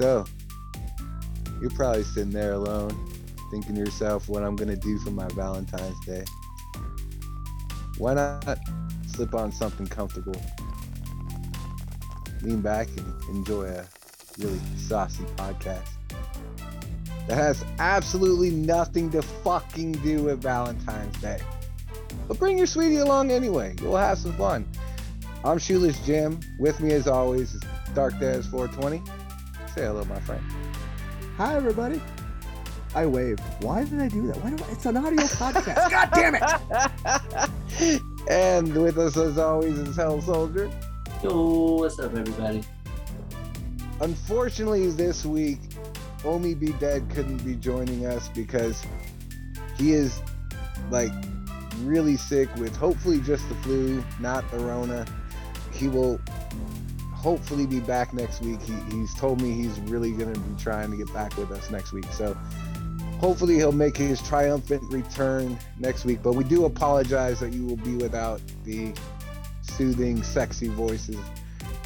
So, you're probably sitting there alone, thinking to yourself what I'm gonna do for my Valentine's Day. Why not slip on something comfortable? Lean back and enjoy a really saucy podcast that has absolutely nothing to fucking do with Valentine's Day. But bring your sweetie along anyway. You'll have some fun. I'm Shoeless Jim. With me as always is Dark Dez 420. Say hello, my friend. Hi, everybody. I waved. Why did I do that? Why do I, it's an audio podcast? God damn it! and with us as always is Hell Soldier. Yo, what's up, everybody? Unfortunately, this week, Omi Be Dead couldn't be joining us because he is like really sick with hopefully just the flu, not the Rona. He will hopefully be back next week. He, he's told me he's really going to be trying to get back with us next week. So hopefully he'll make his triumphant return next week. But we do apologize that you will be without the soothing, sexy voices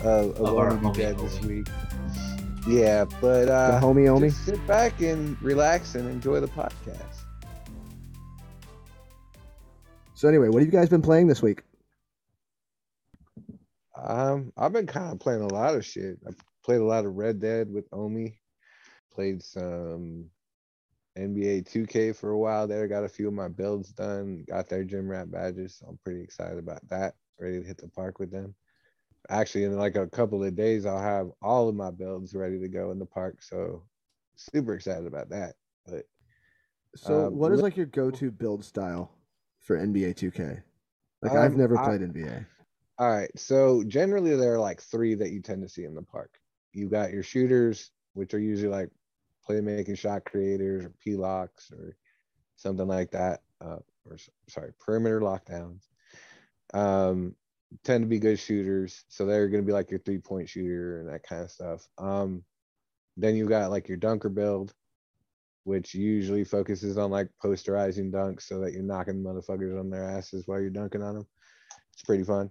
of, of Omi Be Dead this week. Yeah, but uh, the homie Omi. sit back and relax and enjoy the podcast. So anyway, what have you guys been playing this week? Um, I've been kind of playing a lot of shit. I played a lot of Red Dead with Omi. Played some NBA 2K for a while there. Got a few of my builds done. Got their gym rat badges. So I'm pretty excited about that. Ready to hit the park with them. Actually, in like a couple of days, I'll have all of my builds ready to go in the park. So super excited about that. But so, um, what is like your go-to build style for NBA 2K? Like um, I've never played I, NBA. All right. So generally there are like three that you tend to see in the park. You got your shooters, which are usually like playmaking shot creators or P locks or something like that. Uh, or sorry, perimeter lockdowns. Um, tend to be good shooters. So they're gonna be like your three point shooter and that kind of stuff. Um, then you got like your dunker build, which usually focuses on like posterizing dunks so that you're knocking motherfuckers on their asses while you're dunking on them. It's pretty fun.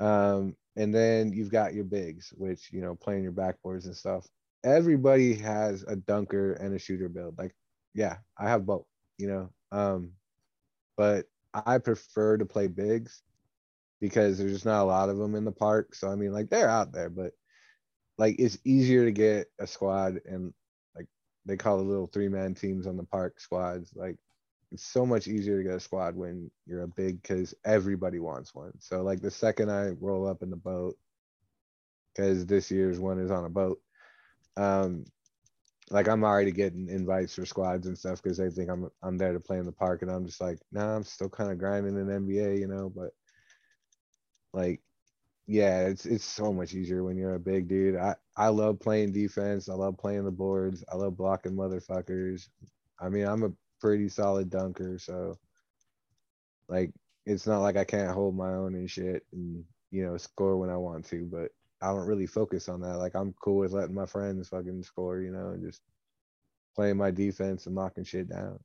Um, and then you've got your bigs, which you know, playing your backboards and stuff. Everybody has a dunker and a shooter build. Like, yeah, I have both, you know. Um, but I prefer to play bigs because there's just not a lot of them in the park. So I mean, like they're out there, but like it's easier to get a squad and like they call the little three man teams on the park squads. Like it's so much easier to get a squad when you're a big because everybody wants one. So like the second I roll up in the boat, because this year's one is on a boat, um, like I'm already getting invites for squads and stuff because they think I'm I'm there to play in the park, and I'm just like, nah, I'm still kind of grinding in NBA, you know. But like, yeah, it's it's so much easier when you're a big dude. I I love playing defense. I love playing the boards. I love blocking motherfuckers. I mean, I'm a pretty solid dunker, so like it's not like I can't hold my own and shit and you know score when I want to, but I don't really focus on that. Like I'm cool with letting my friends fucking score, you know, and just playing my defense and knocking shit down.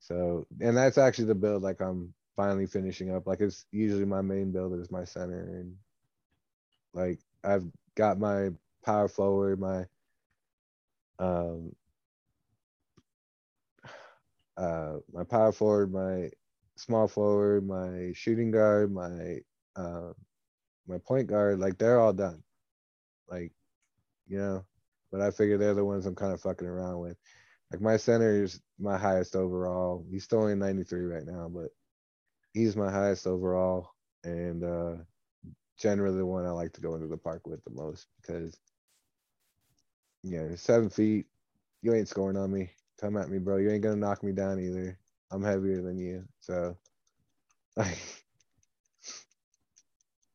So, and that's actually the build like I'm finally finishing up. Like it's usually my main build is my center and like I've got my power forward, my um uh, my power forward, my small forward, my shooting guard, my uh, my point guard, like they're all done. Like, you know, but I figure they're the ones I'm kind of fucking around with. Like my center is my highest overall. He's still only 93 right now, but he's my highest overall and uh generally the one I like to go into the park with the most because yeah, seven feet, you ain't scoring on me come at me, bro. You ain't gonna knock me down either. I'm heavier than you, so like,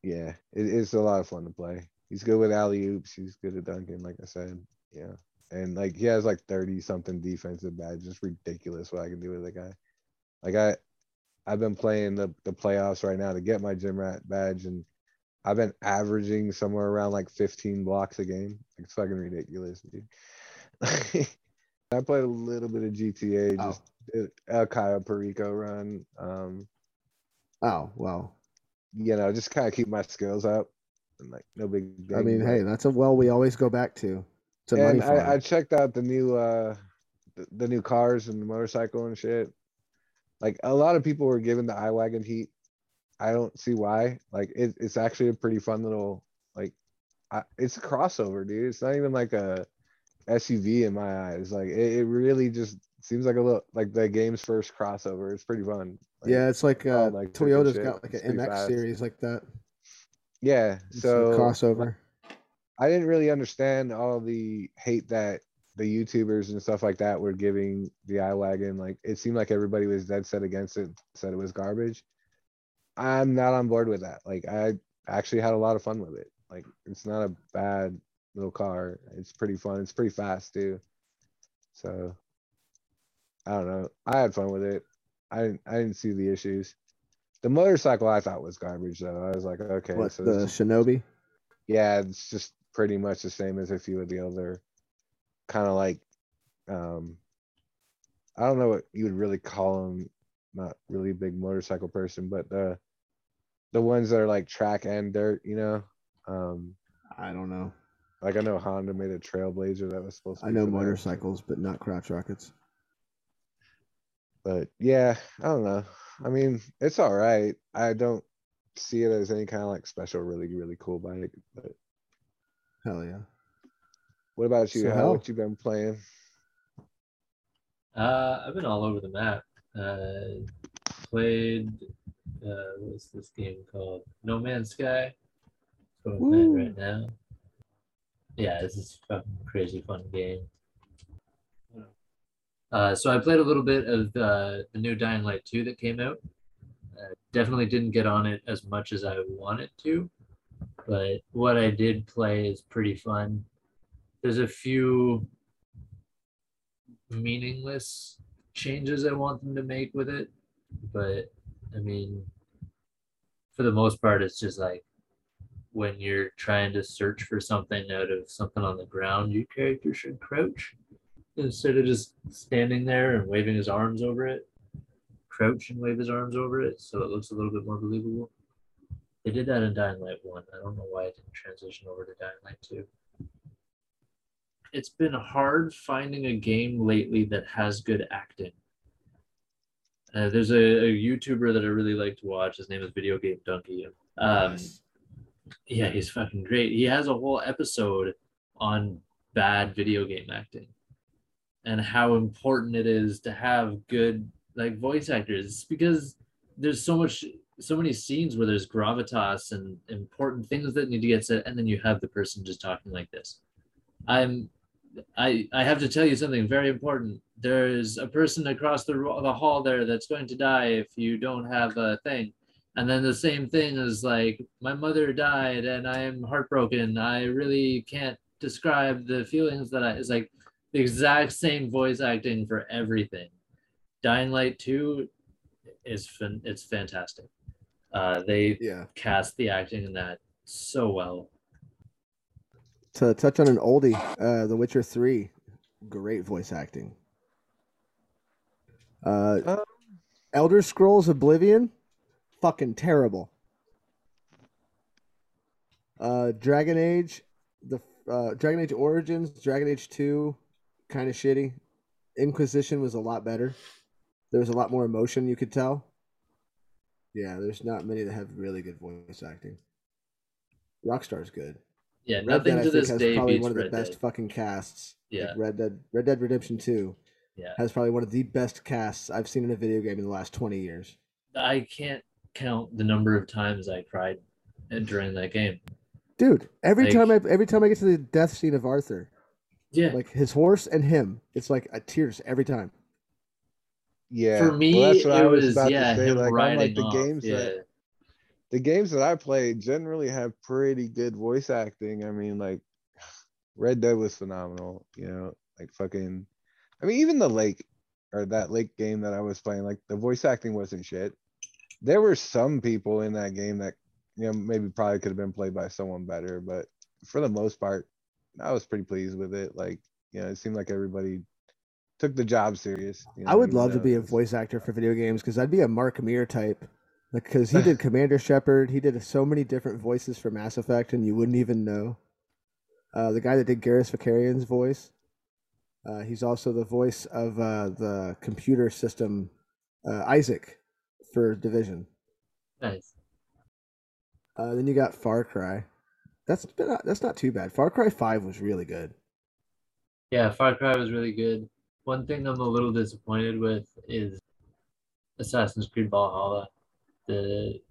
yeah, it, it's a lot of fun to play. He's good with alley oops. He's good at dunking, like I said. Yeah, and like he has like thirty something defensive badge. Just ridiculous what I can do with the guy. Like I, I've been playing the the playoffs right now to get my gym rat badge, and I've been averaging somewhere around like 15 blocks a game. It's fucking ridiculous, dude. I played a little bit of GTA, oh. just El Cayo Perico run. Um, oh well, you know, just kind of keep my skills up. And like no big. I mean, hey, that's a well we always go back to. Money and. I, I checked out the new uh the, the new cars and the motorcycle and shit. Like a lot of people were giving the I-Wagen heat. I don't see why. Like it, it's actually a pretty fun little like I, it's a crossover, dude. It's not even like a SUV in my eyes. Like it, it really just seems like a little like the game's first crossover. It's pretty fun. Like, yeah, it's like uh, like Toyota's got like an MX fast. series like that. Yeah. It's So crossover. I didn't really understand all the hate that the YouTubers and stuff like that were giving the I-Wagen. Like it seemed like everybody was dead set against it, said it was garbage. I'm not on board with that. Like I actually had a lot of fun with it. Like it's not a bad little car. It's pretty fun. It's pretty fast too. So I don't know. I had fun with it. I didn't I didn't see the issues. The motorcycle I thought was garbage though. I was like, okay, what so the Shinobi? yeah, it's just pretty much the same as a few of the other kind of like um I don't know what you would really call them, not really a big motorcycle person, but the the ones that are like track and dirt, you know. Um I don't know. Like I know Honda made a Trailblazer that was supposed to I know for that, motorcycles, but not crotch rockets. But yeah, I don't know. I mean, it's all right. I don't see it as any kind of like special, really, really cool bike. But Hell yeah. what about you? So How how- what you been playing? Uh, I've been all over the map. Uh, played, uh, what's this game called? No Man's Sky. That's what I'm playing right now. Yeah, this is a crazy fun game. Uh, so I played a little bit of uh, the new Dying Light 2 that came out. Uh, definitely didn't get on it as much as I wanted to, but what I did play is pretty fun. There's a few meaningless changes I want them to make with it, but I mean, for the most part, it's just like when you're trying to search for something out of something on the ground, your character should crouch instead of just standing there and waving his arms over it. Crouch and wave his arms over it so it looks a little bit more believable. They did that in Dying Light 1. I don't know why it didn't transition over to Dying Light 2 it's been hard finding a game lately that has good acting. Uh, there's a, a YouTuber that I really like to watch. His name is Video Game Dunkey. Um, yeah, he's fucking great. He has a whole episode on bad video game acting and how important it is to have good like voice actors. Because there's so much so many scenes where there's gravitas and important things that need to get said and then you have the person just talking like this. I'm i i have to tell you something very important. There's a person across the, the hall there that's going to die if you don't have a thing and then the same thing is like my mother died and i'm heartbroken. I really can't describe the feelings that i it's like the exact same voice acting for everything. Dying light 2 is fan, it's fantastic. Uh they Yeah. cast the acting in that so well. To touch on an oldie, uh, The Witcher 3, great voice acting. Uh, Um, Elder Scrolls Oblivion, fucking terrible. Uh, Dragon Age, the uh, Dragon Age Origins, Dragon Age 2, kind of shitty. Inquisition was a lot better. There was a lot more emotion you could tell. Yeah, there's not many that have really good voice acting. Rockstar's good. yeah Red nothing Dead, I to think, this has day probably beats one of the Red best Dead. fucking casts. Like, Yeah. Red Dead Red Dead Redemption 2 yeah has probably one of the best casts I've seen in a video game in the last 20 years. i can't count the number of times i cried uh, during that game Dude, every Like- time I every time I get to the death scene of Arthur, yeah like his horse and him, it's like a tears every time. Yeah. for me well, that's what it I was, was about yeah to say. him Like, riding unlike the off, games yeah that the games that I play generally have pretty good voice acting. I mean, like Red Dead was phenomenal, you know, like fucking I mean, even the lake or that lake game that I was playing, like the voice acting wasn't shit. There were some people in that game that, you know, maybe probably could have been played by someone better, but for the most part, I was pretty pleased with it. Like, you know, it seemed like everybody took the job serious. you I would love to be a voice actor for video games because I'd be a Mark Meer type. Because he did Commander Shepard, he did so many different voices for Mass Effect, and you wouldn't even know. Uh, the guy that did Garrus Vakarian's voice. Uh, he's also the voice of uh, the computer system uh, ISAC for Division. Nice. Uh, then you got Far Cry. That's been, that's not too bad. Far Cry Five was really good. Yeah, Far Cry was really good. One thing I'm a little disappointed with is Assassin's Creed Valhalla. The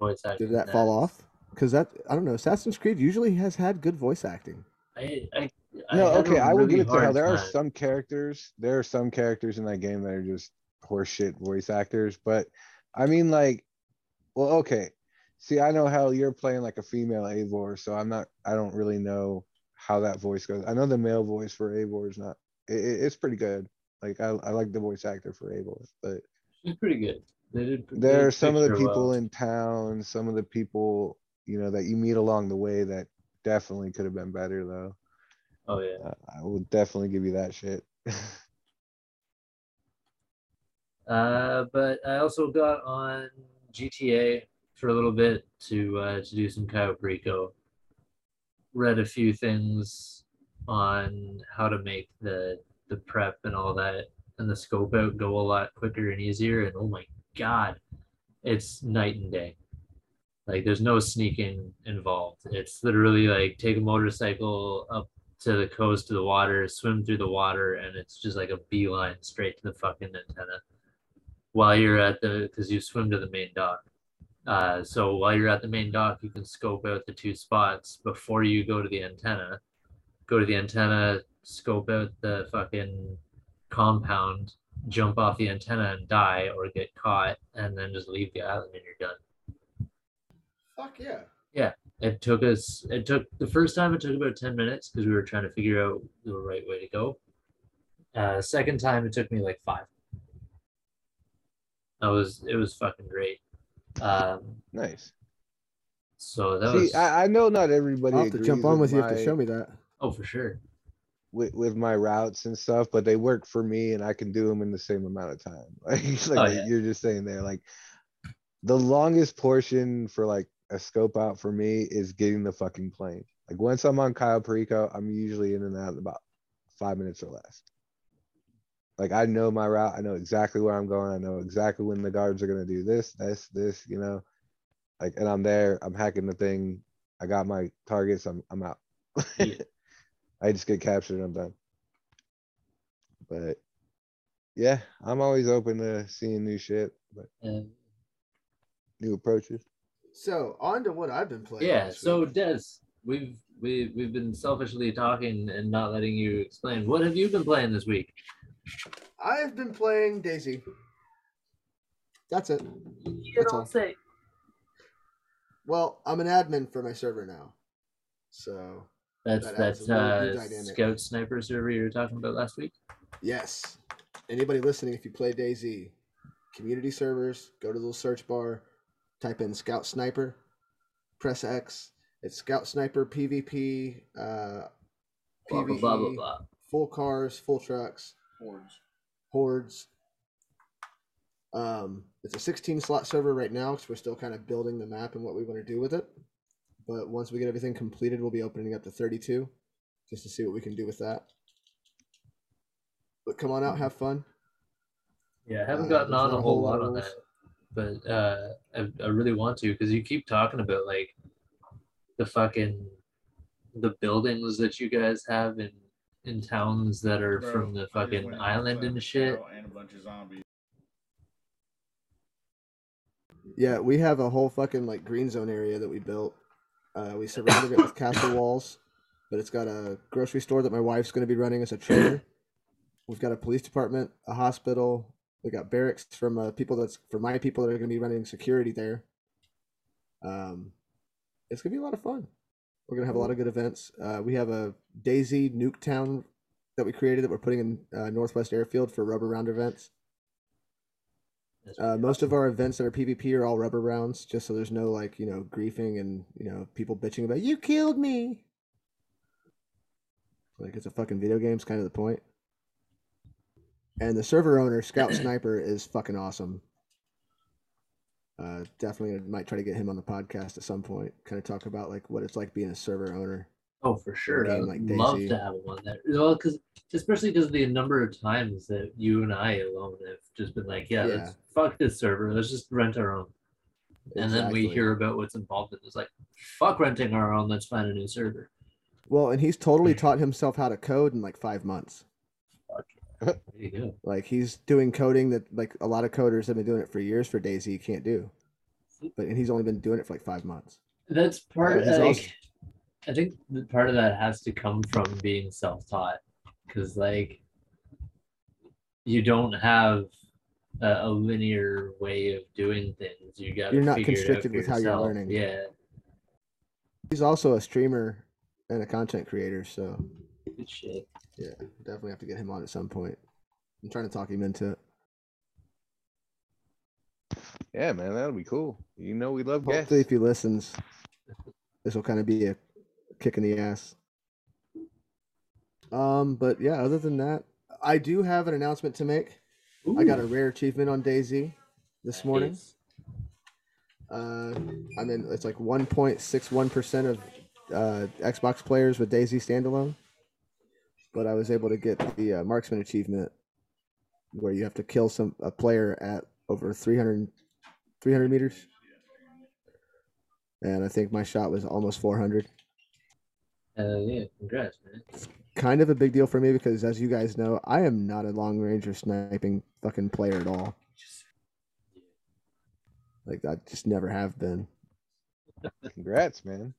voice acting. Did that fall off? Because that I don't know. Assassin's Creed usually has had good voice acting. I, I, I No, had a okay, I will really give it to how hard there are some characters. There are some characters in that game that are just horseshit voice actors. But I mean, like, well, okay. See, I know how you're playing like a female Eivor, so I'm not. I don't really know how that voice goes. I know the male voice for Eivor is not. It, it- it's pretty good. Like I, I like the voice actor for Eivor, but She's pretty good. They did. they there are some of the people well. in town, some of the people you know that you meet along the way that definitely could have been better though. Oh yeah. Uh, I will definitely give you that shit. Uh, but I also got on GTA for a little bit to uh, to do some Cayo Read a few things on how to make the the prep and all that and the scope out go a lot quicker and easier. And oh my god, it's night and day. Like there's no sneaking involved. It's literally like take a motorcycle up to the coast to the water, swim through the water, and it's just like a beeline straight to the fucking antenna while you're at the because you swim to the main dock. Uh, so while you're at the main dock, you can scope out the two spots before you go to the antenna. Go to the antenna, scope out the fucking compound, jump off the antenna and die or get caught, and then just leave the island and you're done. Fuck yeah. Yeah. It took us. It took the first time. It took about ten minutes because we were trying to figure out the right way to go. Uh, second time, it took me like five. That was it was fucking great. Um, nice. so that See, was I, I know not everybody I'll have to jump on with you. You have to show me that. oh for sure. with, with my routes and stuff, but they work for me and I can do them in the same amount of time. Like, like Oh, yeah. you're just saying there, like the longest portion for like a scope out for me is getting the fucking plane. Like once I'm on Cayo Perico, I'm usually in and out in about five minutes or less. Like I know my route, I know exactly where I'm going, I know exactly when the guards are gonna do this, this, this, you know. Like, and I'm there, I'm hacking the thing, I got my targets, I'm, I'm out. Yeah. I just get captured and I'm done. But yeah, I'm always open to seeing new shit, but And new approaches. So on to what I've been playing. yeah. So week. Dez, we've we we've been selfishly talking and not letting you explain. What have you been playing this week? I've been playing DayZ. That's it. You That's don't all. say. Well, I'm an admin for my server now, so That's That that's a little new uh. Scout Sniper server you were talking about last week. yes. Anybody listening, if you play DayZ, community servers, go to the little search bar, type in Scout Sniper, press X. It's Scout Sniper PvP, uh, Blah blah PvE, blah blah blah. full cars, full trucks, Hordes. hordes. Um, it's a 16 slot server right now because we're still kind of building the map and what we want to do with it. But once we get everything completed, we'll be opening up to 32 just to see what we can do with that. But come on out, have fun. Yeah, I haven't Uh, gotten there's on a a whole whole lot lot on of that, but uh, I, I really want to because you keep talking about like the fucking the buildings that you guys have in in towns that are Bro, from the fucking island and shit. And a bunch of zombies. Yeah, we have a whole fucking like green zone area that we built. Uh, we surrounded it with castle walls, but it's got a grocery store that my wife's going to be running as a trader. We've got a police department, a hospital. We got barracks from uh, people that's for my people that are going to be running security there. Um, it's going to be a lot of fun. We're going to have a lot of good events. Uh, we have a DayZ Nuketown that we created that we're putting in uh, Northwest Airfield for rubber round events. Uh, most of our events that are PvP are all rubber rounds, just so there's no like you know griefing and you know people bitching about you killed me. Like it's a fucking video game. It's kind of the point. And the server owner, Scout Sniper, is fucking awesome. Uh, definitely might try to get him on the podcast at some point. Kind of talk about like what it's like being a server owner. Oh, for sure. game I'd like love to have him on there. Well, because especially because the number of times that you and I alone have just been like, yeah, Yeah. let's fuck this server. Let's just rent our own. And then we hear about what's involved in it. It's like, fuck renting our own. Let's find a new server. Well, and he's totally taught himself how to code in like five months. There you go. Like he's doing coding that like a lot of coders have been doing it for years for DayZ you can't do. But and he's only been doing it for like five months. That's part. Like, also- I think that part of that has to come from being self-taught, because like you don't have a, a linear way of doing things. You got You're not constricted with how you're learning. Yeah, He's also a streamer and a content creator, so good shit. yeah, definitely have to get him on at some point. I'm trying to talk him into it. Yeah, man, that'll be cool. You know we love guests. Hopefully, if he listens, this will kind of be a kick in the ass. Um, but yeah, other than that, I do have an announcement to make. I got a rare achievement on DayZ this morning. Nice. Uh, I mean, it's like 1.61% of uh, Xbox players with DayZ standalone. But I was able to get the uh, marksman achievement where you have to kill some a player at over 300, 300 meters. And I think my shot was almost 400. Uh, yeah, congrats, man. It's Kind of a big deal for me because, as you guys know, I am not a long range or sniping fucking player at all. Like, I just never have been. Congrats, man.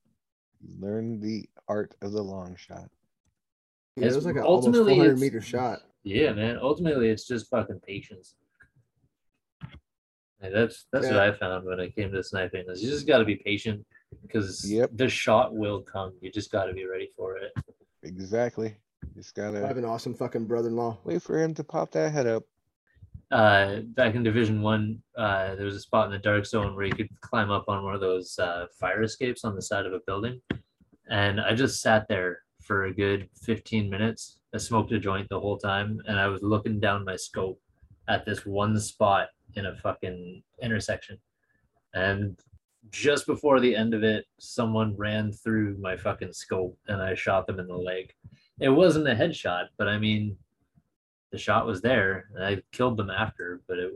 You learned the art of the long shot. Yeah, it was like an almost ultimately 400 meter shot. Yeah, man. Ultimately, it's just fucking patience. Like, that's that's what I found when it came to sniping. Is you just got to be patient because Yep. the shot will come. You just got to be ready for it. Exactly. Just gotta I have an awesome fucking brother-in-law. wait for him to pop that head up. uh, back in Division One, uh, there was a spot in the dark zone where you could climb up on one of those uh, fire escapes on the side of a building, and I just sat there for a good 15 minutes. I smoked a joint the whole time, and I was looking down my scope at this one spot in a fucking intersection, and just before the end of it, someone ran through my fucking scope, and I shot them in the leg. It wasn't a headshot, but I mean, the shot was there and I killed them after, but it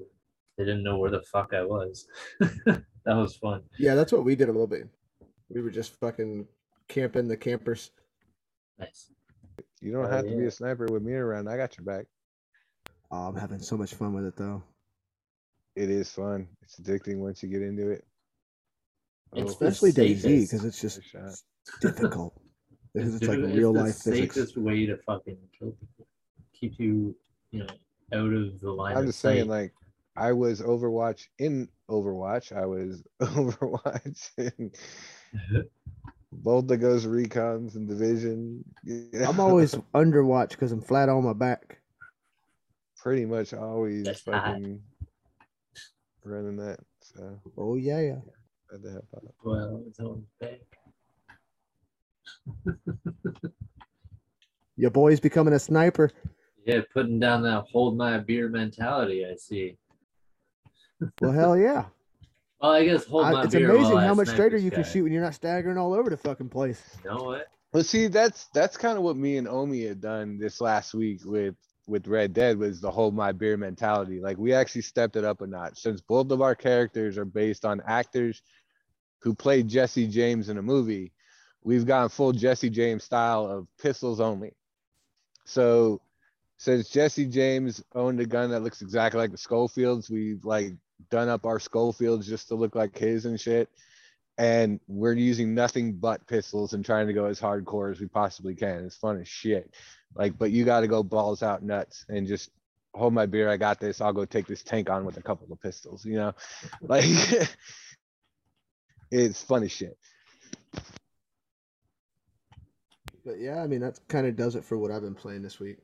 they didn't know where the fuck I was. that was fun. Yeah, that's what we did a little bit. We were just fucking camping the campers. Nice. You don't Oh, have to be a sniper with me around. I got your back. Oh, I'm having so much fun with it though. It is fun. It's addicting once you get into it. Oh, Especially DayZ safest. because it's just first difficult. because it's like diffi- real the life physics. safest way to fucking kill people. Keep you, you know, out of the line I'm of just saying, like, I was Overwatch in Overwatch. I was Overwatch in both the Ghost Recons and Division. Yeah. I'm always underwatch because I'm flat on my back. pretty much always That's hot. running that. So Oh yeah, yeah. had to help out. well, it's on back. Your boy's becoming a sniper. Yeah, putting down that hold my beer mentality. I see. Well, hell yeah. Well, I guess hold I- my it's beer. amazing while I how much straighter this you can shoot when you're not staggering all over the fucking place. You know what? Well, see, that's that's kind of what me and Omi had done this last week with with Red Dead was the hold my beer mentality. Like we actually stepped it up a notch since both of our characters are based on actors who played Jesse James in a movie. We've gone full Jesse James style of pistols only. So since Jesse James owned a gun that looks exactly like the Schofields, we've like done up our Schofields just to look like his and shit and we're using nothing but pistols and trying to go as hardcore as we possibly can. It's fun as shit. Like, but you got to go balls out nuts and just hold my beer. I got this. I'll go take this tank on with a couple of pistols. You know, like it's fun as shit. But yeah, I mean that kind of does it for what I've been playing this week.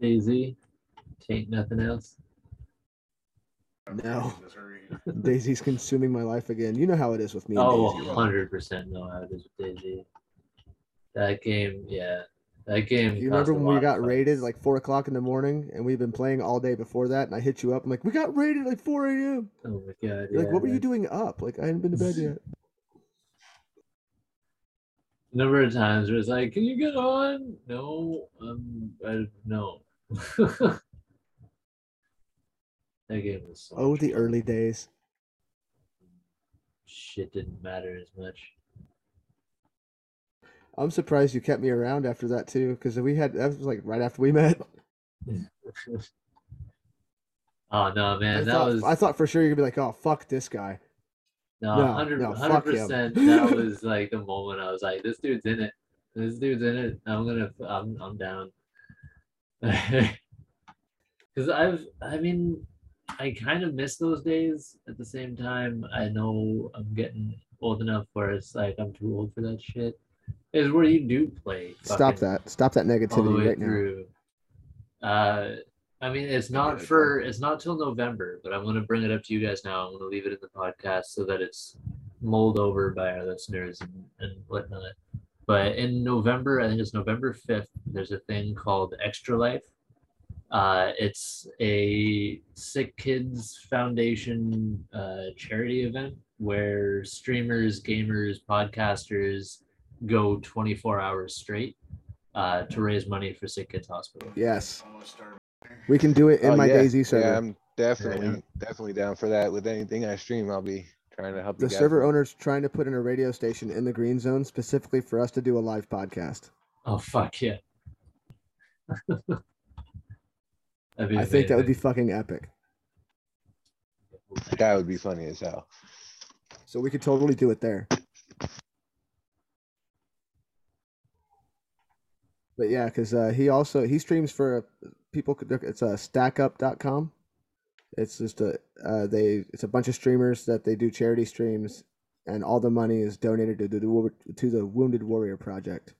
DayZ. Ain't nothing else. No. DayZ's consuming my life again. You know how it is with me. and Oh, DayZ. 100% know how it is with DayZ. That game, yeah. That game. You remember when we got of raided like four o'clock in the morning, and we've been playing all day before that, and I hit you up. I'm like, we got raided like 4 a.m. Oh my god. You're Yeah, like, what were you doing up? Like, I hadn't been to bed yet. number of times where it's like, "Can you get on?" No, um, I, no. that game was so Oh, the early days. shit didn't matter as much. I'm surprised you kept me around after that too, because we had that was like right after we met. oh no, man, I that thought was I thought for sure you'd be like, oh fuck this guy. no, No, 100 no, fuck percent. That was like the moment I was like, "This dude's in it. This dude's in it. I'm gonna, I'm, I'm down." Because I've, I mean, I kind of miss those days. At the same time, I know I'm getting old enough where it's like I'm too old for that shit. Is where you do play. Stop that. Stop that negativity way right now. Uh, I mean, it's not Okay, for it's not till November, but I'm gonna bring it up to you guys now. I'm gonna leave it in the podcast so that it's mulled over by our listeners and, and whatnot. But in November, I think it's November 5th, there's a thing called Extra Life. Uh, it's a Sick Kids Foundation uh, charity event where streamers, gamers, podcasters go 24 hours straight uh, to raise money for Sick Kids Hospital. Yes. We can do it in Oh, my yeah. DayZ server. Yeah, I'm definitely Yeah. definitely down for that. With anything I stream, I'll be trying to help the you server with. owner's trying to put in a radio station in the green zone specifically for us to do a live podcast. Oh, fuck yeah. That'd be I think that would be fucking epic. That would be funny as hell. So we could totally do it there. But yeah, because uh, he also he streams for uh, people. could look- It's a uh, stackup.com. It's just a uh, they it's a bunch of streamers that they do charity streams, and all the money is donated to the to the Wounded Warrior Project.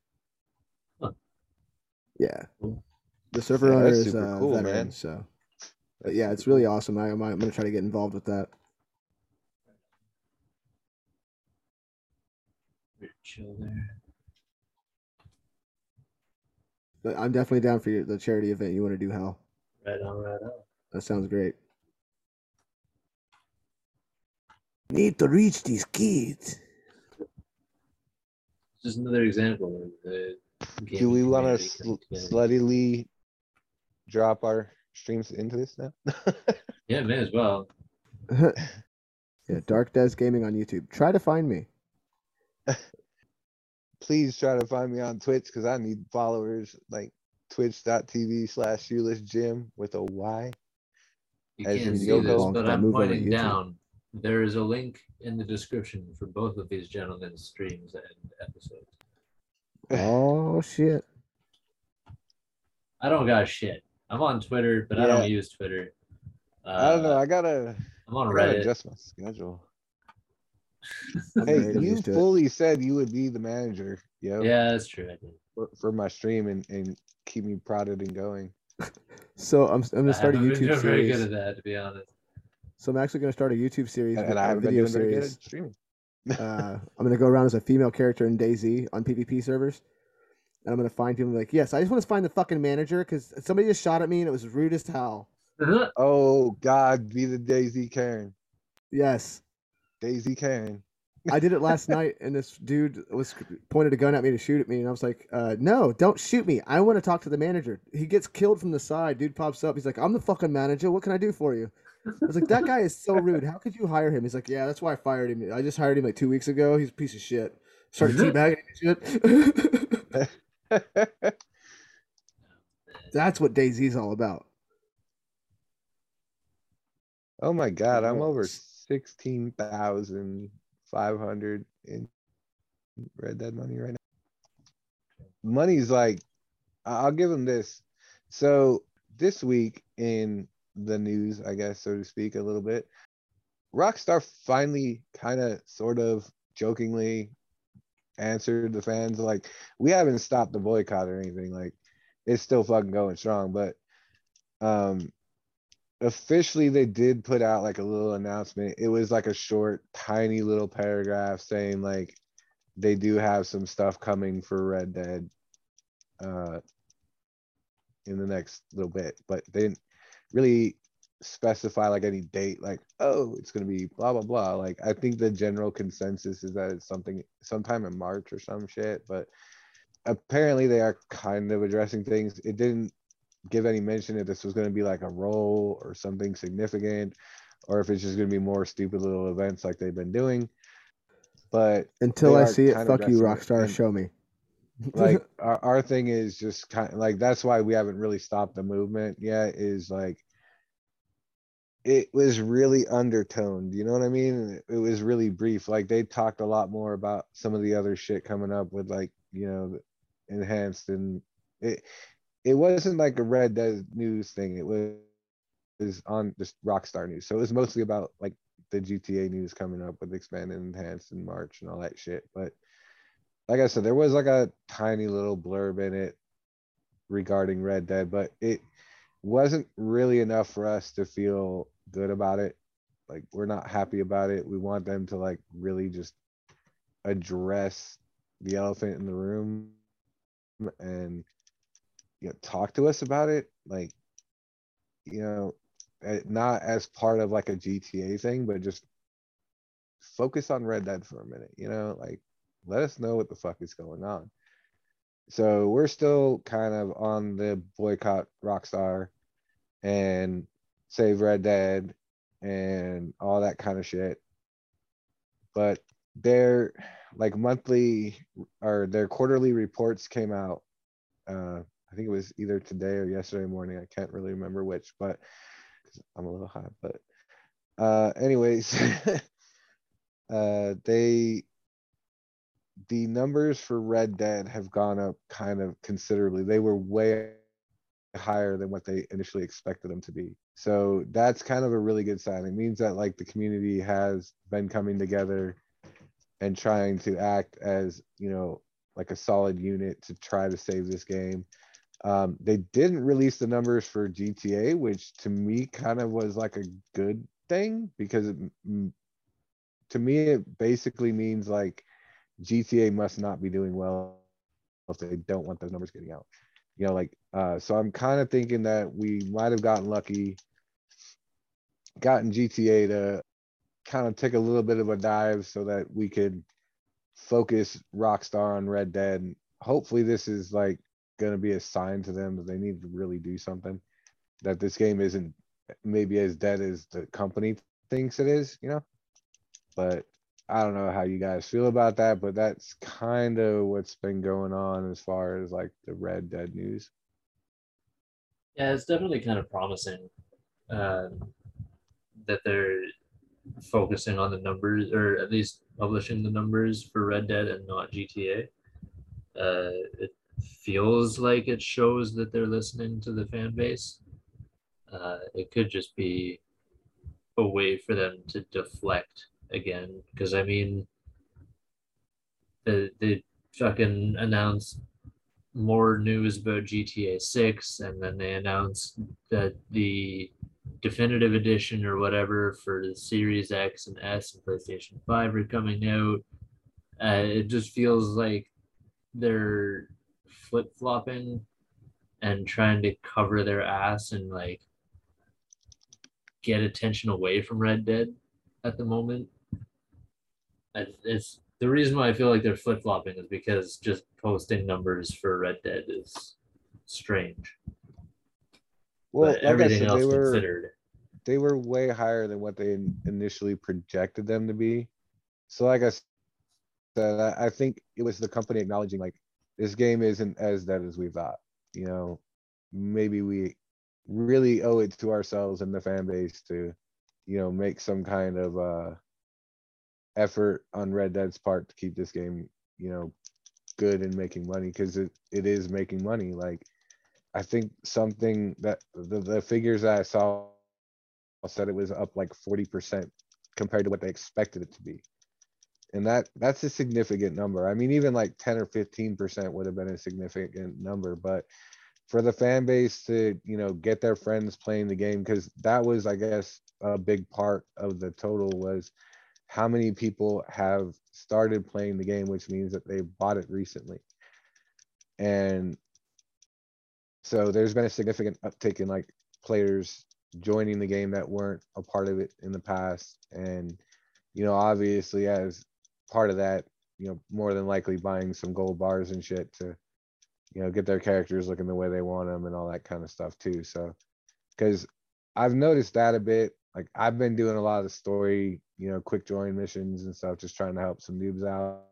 Huh. Yeah, Cool. The server Yeah, owner is super a cool, veteran, man. so. But yeah, it's really awesome. I, I'm, I'm gonna try to get involved with that. chill there. But I'm definitely down for your, the charity event you want to do, Hal. Right on, right on. That sounds great. Need to reach these kids. Just another example of the Do we want to community sl- coming together. sluttily drop our streams into this now? Yeah, may as well. yeah, Dark Dez Gaming on YouTube. Try to find me. Please try to find me on Twitch because I need followers like twitch.tv slash shoeless Jym with a Y. You As can't in see Yoko. this, Long but time I'm move over to pointing YouTube. down. There is a link in the description for both of these gentlemen's streams and episodes. Oh shit. I don't got shit. I'm on Twitter, but I don't use Twitter. Uh, I don't know. I gotta, I'm on I gotta Reddit. adjust my schedule. I'm Hey, you used to it. fully said you would be the manager, Yeah. Yeah, that's true. I did. for, for my stream and, and keep me prodded and going. So I'm, I'm gonna start a haven't been YouTube very good series. at that, to be honest. So I'm actually gonna start a YouTube series, And, with and I a haven't video doing very good series. streaming. uh, I'm gonna go around as a female character in DayZ on PvP servers, and I'm gonna find people like, yes, I just want to find the fucking manager because somebody just shot at me and it was rude as hell. Oh God, be the DayZ Karen. Yes, DayZ Karen. I did it last night, and this dude was pointed a gun at me to shoot at me, and I was like, uh, "No, don't shoot me! I want to talk to the manager." He gets killed from the side. Dude pops up. He's like, "I'm the fucking manager. What can I do for you?" I was like, "That guy is so rude. How could you hire him?" He's like, "Yeah, that's why I fired him. I just hired him like two weeks ago. He's a piece of shit. Started teabagging shit." that's what DayZ's all about. oh my God, I'm over sixteen thousand five hundred in Red Dead money right now. Money's like, I'll give him this. So this week in the news, I guess, so to speak, a little bit, Rockstar finally kind of sort of jokingly answered the fans like, we haven't stopped the boycott or anything. Like, it's still fucking going strong, but um officially they did put out like a little announcement. It was like a short, tiny little paragraph saying like they do have some stuff coming for Red Dead uh in the next little bit, but they didn't really specify like any date, like, oh, it's gonna be blah, blah, blah. Like, I think the general consensus is that it's something sometime in March or some shit, but apparently they are kind of addressing things. It didn't give any mention if this was gonna be like a role or something significant, or if it's just gonna be more stupid little events like they've been doing. But Until I see it, fuck you, addressing it, Rockstar. Show me. like our, our thing is just kind of like that's why we haven't really stopped the movement yet is like it was really undertoned you know what i mean? It was really brief like they talked a lot more about some of the other shit coming up with like you know enhanced and it it wasn't like a red dead news thing it was is on just rockstar news. So it was mostly about like the gta news coming up with expanded and enhanced in march and all that shit but like I said, there was like a tiny little blurb in it regarding Red Dead, but it wasn't really enough for us to feel good about it. Like we're not happy about it. We want them to like really just address the elephant in the room and you know talk to us about it. Like you know, not as part of like a GTA thing, but just focus on Red Dead for a minute. You know, like let us know what the fuck is going on. So we're still kind of on the boycott Rockstar and save Red Dead and all that kind of shit. But their like monthly or their quarterly reports came out. Uh, I think it was either today or yesterday morning. I can't really remember which, but I'm a little high. But uh, anyways, uh, they the numbers for Red Dead have gone up kind of considerably. They were way higher than what they initially expected them to be. So that's kind of a really good sign. It means that like the community has been coming together and trying to act as, you know, like a solid unit to try to save this game. Um, they didn't release the numbers for GTA, which to me kind of was like a good thing because it, to me it basically means like GTA must not be doing well if they don't want those numbers getting out. You know, like, uh, so I'm kind of thinking that we might have gotten lucky, gotten GTA to kind of take a little bit of a dive so that we could focus Rockstar on Red Dead. Hopefully, this is like going to be a sign to them that they need to really do something. That this game isn't maybe as dead as the company thinks it is, you know. But I don't know how you guys feel about that, but that's kind of what's been going on as far as like the Red Dead news. Yeah, it's definitely kind of promising um, that they're focusing on the numbers, or at least publishing the numbers for Red Dead and not GTA. Uh, it feels like it shows that they're listening to the fan base. Uh, it could just be a way for them to deflect again, because I mean, the they fucking announced more news about GTA 6 and then they announced that the definitive edition or whatever for the Series X and S and PlayStation 5 are coming out. Uh, it just feels like they're flip-flopping and trying to cover their ass and like get attention away from Red Dead at the moment. It's- the reason why I feel like they're flip flopping is because just posting numbers for Red Dead is strange. Well, but like everything said, else they were considered, they were way higher than what they initially projected them to be. So like I said, I, I think it was the company acknowledging like this game isn't as dead as we thought. You know, maybe we really owe it to ourselves and the fan base to, you know, make some kind of uh effort on Red Dead's part to keep this game, you know, good and making money because it, it is making money. Like I think something that the, the figures that I saw said it was up like forty percent compared to what they expected it to be. And that that's a significant number. I mean, even like ten or fifteen percent would have been a significant number, but for the fan base to, you know, get their friends playing the game, because that was, I guess, a big part of the total was how many people have started playing the game, which means that they bought it recently. And so there's been a significant uptick in like players joining the game that weren't a part of it in the past. And, you know, obviously as part of that, you know, more than likely buying some gold bars and shit to, you know, get their characters looking the way they want them and all that kind of stuff too. So, because I've noticed that a bit. Like I've been doing a lot of story, you know, quick join missions and stuff, just trying to help some noobs out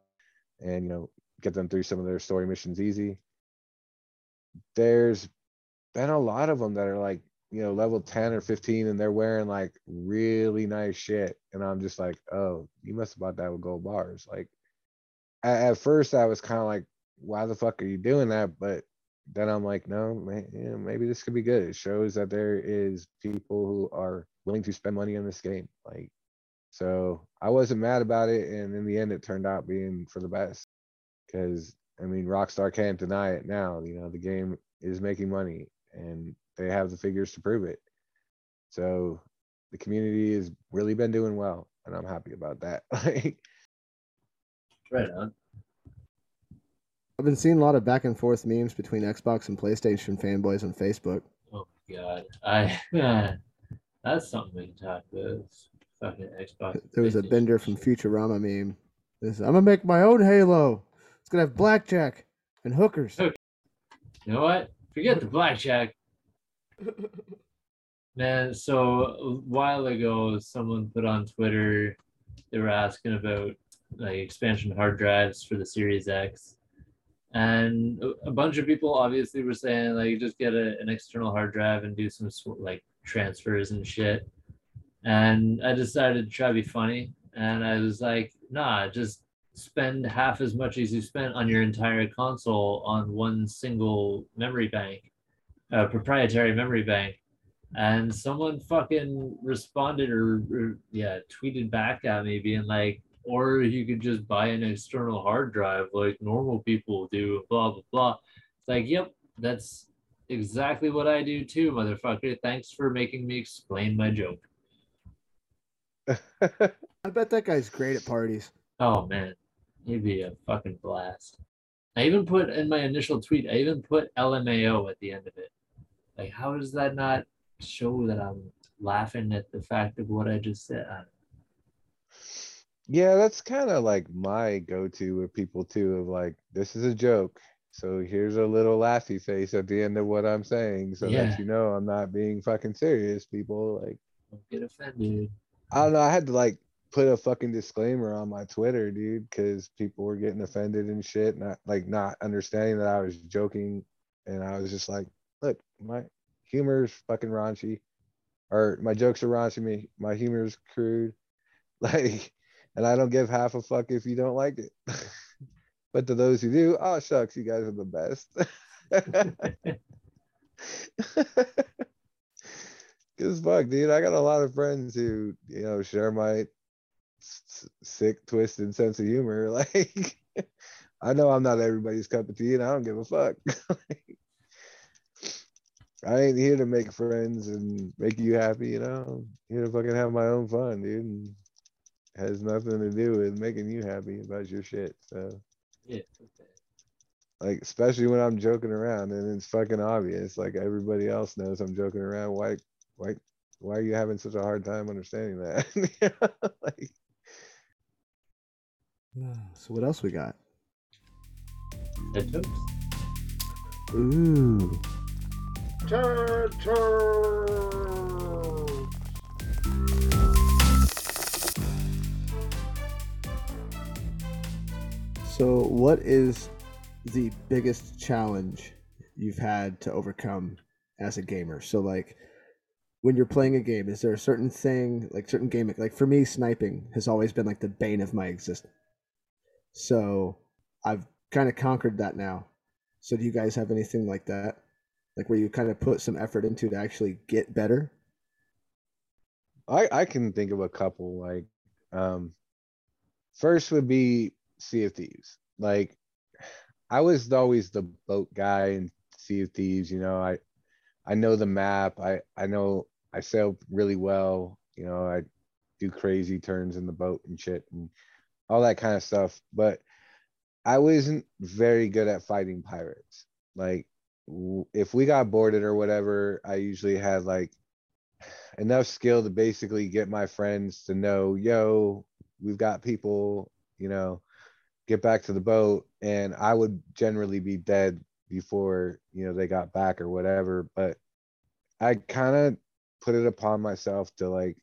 and, you know, get them through some of their story missions easy. There's been a lot of them that are like, you know, level 10 or 15 and they're wearing like really nice shit. And I'm just like, oh, you must have bought that with gold bars. Like at, at first I was kind of like, why the fuck are you doing that? But then I'm like, no, man, maybe this could be good. It shows that there is people who are willing to spend money on this game. Like, so I wasn't mad about it, and in the end, it turned out being for the best. Because I mean, Rockstar can't deny it now. You know, the game is making money, and they have the figures to prove it. So the community has really been doing well, and I'm happy about that. Right on. I've been seeing a lot of back and forth memes between Xbox and PlayStation fanboys on Facebook. Oh my god. I yeah, that's something we can talk about. Fucking Xbox. There was a Bender from. Futurama meme. This, I'm gonna make my own Halo. It's gonna have blackjack and hookers. You know what? Forget the blackjack. Man, so a while ago, someone put on Twitter, they were asking about like expansion hard drives for the Series X. And a- a bunch of people obviously were saying like just get a, an external hard drive and do some sort like transfers and shit. And I decided to try to be funny. And I was like, nah, just spend half as much as you spent on your entire console on one single memory bank, uh, proprietary memory bank. And someone fucking responded or, or yeah, tweeted back at me being like, or you could just buy an external hard drive like normal people do, blah blah blah. It's like, yep, that's exactly what I do too, motherfucker. Thanks for making me explain my joke. I bet that guy's great at parties. Oh man, he'd be a fucking blast. I even put in my initial tweet, I even put LMAO at the end of it. Like, how does that not show that I'm laughing at the fact of what I just said? I yeah, that's kind of like my go-to with people too. Of like, this is a joke, so here's a little laughy face at the end of what I'm saying, so Yeah. that you know I'm not being fucking serious. People like. Don't get offended. I don't know. I had to like put a fucking disclaimer on my Twitter, dude, because people were getting offended and shit, not like not understanding that I was joking, and I was just like, look, my humor's fucking raunchy, or my jokes are raunchy. Me, my humor's crude, like, and I don't give half a fuck if you don't like it. but to those who do, oh shucks, you guys are the best. Cause fuck, dude, I got a lot of friends who, you know, share my s- sick, twisted sense of humor. Like, I know I'm not everybody's cup of tea, and I don't give a fuck. I ain't here to make friends and make you happy, you know. I'm here to fucking have my own fun, dude. And has nothing to do with making you happy about your shit. So, Yeah. like, especially when I'm joking around and it's fucking obvious. Like everybody else knows I'm joking around. Why, why, why are you having such a hard time understanding that? like, So what else we got? Head toast. Ooh. So, what is the biggest challenge you've had to overcome as a gamer? So, like, when you're playing a game, is there a certain thing, like certain game, like for me, sniping has always been like the bane of my existence. So, I've kind of conquered that now. So, do you guys have anything like that? Like, where you kind of put some effort into to actually get better? I I can think of a couple. Like, um, first would be Sea of Thieves. Like, I was always the boat guy in Sea of Thieves. You know, I I know the map. I I know I sail really well. You know, I do crazy turns in the boat and shit and all that kind of stuff. But I wasn't very good at fighting pirates. Like, if we got boarded or whatever, I usually had like enough skill to basically get my friends to know, yo, we've got people, you know, get back to the boat. And I would generally be dead before, you know, they got back or whatever. But I kind of put it upon myself to like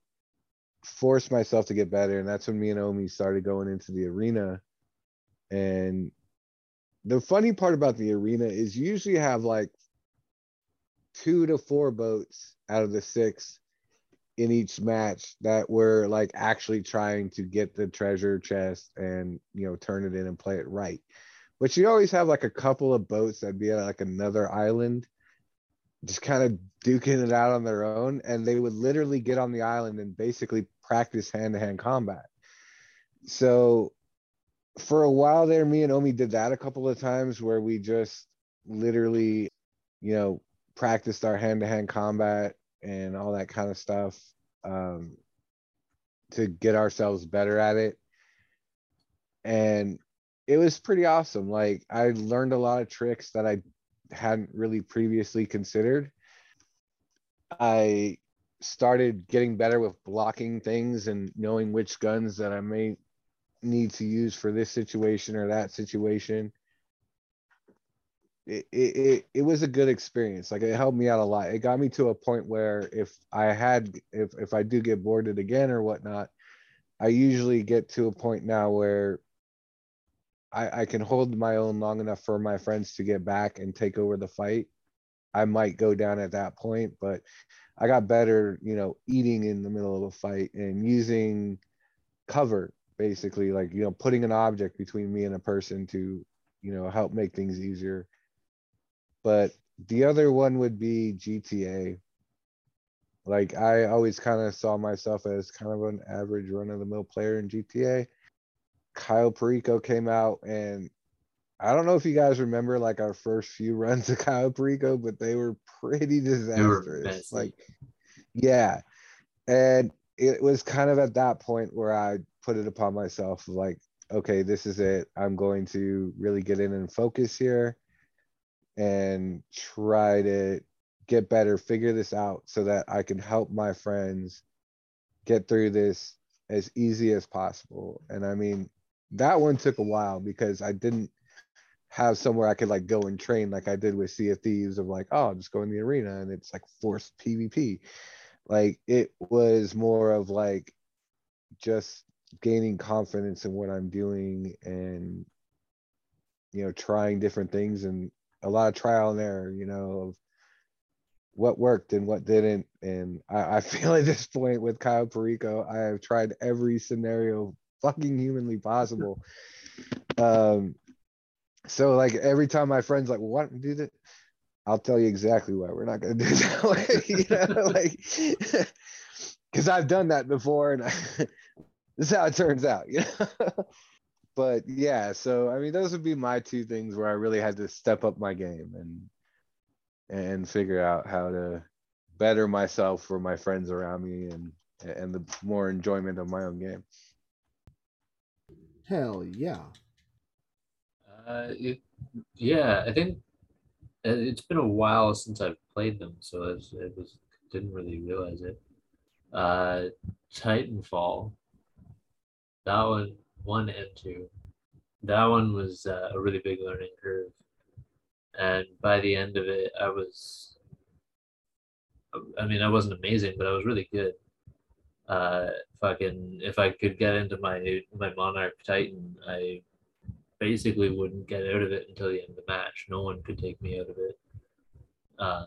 force myself to get better. And that's when me and Omi started going into the arena. And the funny part about the arena is you usually have like two to four boats out of the six in each match that were like actually trying to get the treasure chest and you know turn it in and play it right. But you always have like a couple of boats that'd be at like another island just kind of duking it out on their own and they would literally get on the island and basically practice hand-to-hand combat. So for a while there me and omi did that a couple of times where we just literally you know practiced our hand-to-hand combat and all that kind of stuff um, to get ourselves better at it. And it was pretty awesome. Like i learned a lot of tricks that i hadn't really previously considered. I started getting better with blocking things and knowing which guns that i may need to use for this situation or that situation it, it it was a good experience. Like it helped me out a lot. It got me to a point where if i had if if i do get boarded again or whatnot i usually get to a point now where i i can hold my own long enough for my friends to get back and take over the fight. I might go down at that point but i got better you know eating in the middle of a fight and using cover basically like you know putting an object between me and a person to you know help make things easier but the other one would be GTA. Like I always kind of saw myself as kind of an average run of the mill player in GTA. Cayo Perico came out and I don't know if you guys remember like our first few runs of Cayo Perico, but they were pretty disastrous. Were like yeah. And it was kind of at that point where I put it upon myself like, okay, this is it. I'm going to really get in and focus here and try to get better, figure this out so that I can help my friends get through this as easy as possible. And I mean, that one took a while because I didn't have somewhere I could like go and train like I did with Sea of Thieves of like, oh, I'll just go in the arena and it's like forced PvP. Like it was more of like just gaining confidence in what I'm doing and you know trying different things and a lot of trial and error, you know, of what worked and what didn't. And I, I feel at this point with Cayo Perico, I have tried every scenario fucking humanly possible. um, so like every time my friends like, well, why don't we do? I'll tell you exactly why we're not gonna do that you know, like because I've done that before and I, this is how it turns out. You know but yeah, so I mean, those would be my two things where I really had to step up my game and and figure out how to better myself for my friends around me and and the more enjoyment of my own game. Hell yeah. Uh, it, yeah, I think uh, it's been a while since I've played them, so it was, it was didn't really realize it. Uh, Titanfall, that one one and two. That one was uh, a really big learning curve, and by the end of it, I was. I mean, I wasn't amazing, but I was really good. Uh, fucking, if I could get into my my Monarch Titan, I basically wouldn't get out of it until the end of the match. No one could take me out of it. Uh,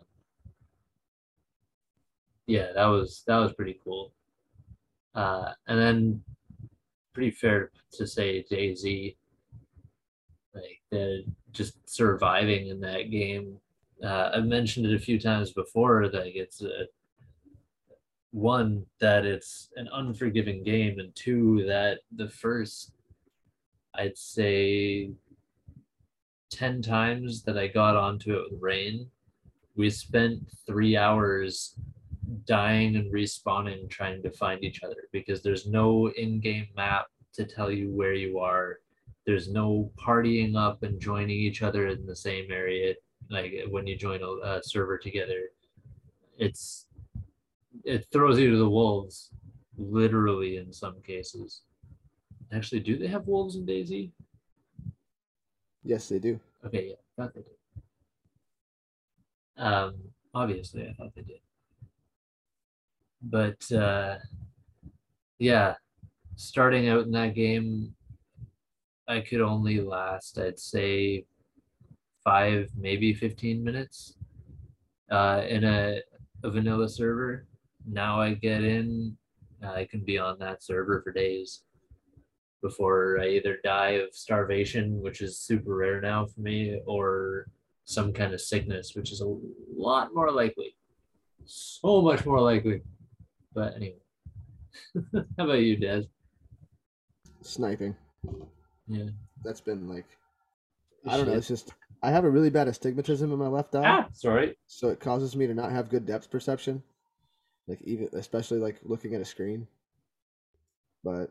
yeah, that was that was pretty cool. Uh, and then pretty fair to say DayZ, like the just surviving in that game. Uh, I've mentioned it a few times before that it's a, one that it's an unforgiving game, and two that the first, I'd say, ten times that I got onto it with Rain, we spent three hours dying and respawning trying to find each other because there's no in-game map to tell you where you are there's no partying up and joining each other in the same area like when you join a, a server together it's it throws you to the wolves, literally in some cases. Actually, do they have wolves in DayZ? Yes, they do. Okay, yeah, I thought they did. Um, obviously, I thought they did. But uh, yeah, starting out in that game, I could only last, I'd say, five, maybe 15 minutes uh, in a, a vanilla server. Now I get in, I can be on that server for days before I either die of starvation, which is super rare now for me, or some kind of sickness, which is a lot more likely. So much more likely. But anyway. How about you, Dez? Sniping. Yeah. That's been like I don't know. It's just I have a really bad astigmatism in my left eye, Ah, sorry. so it causes me to not have good depth perception. Like even especially like looking at a screen. But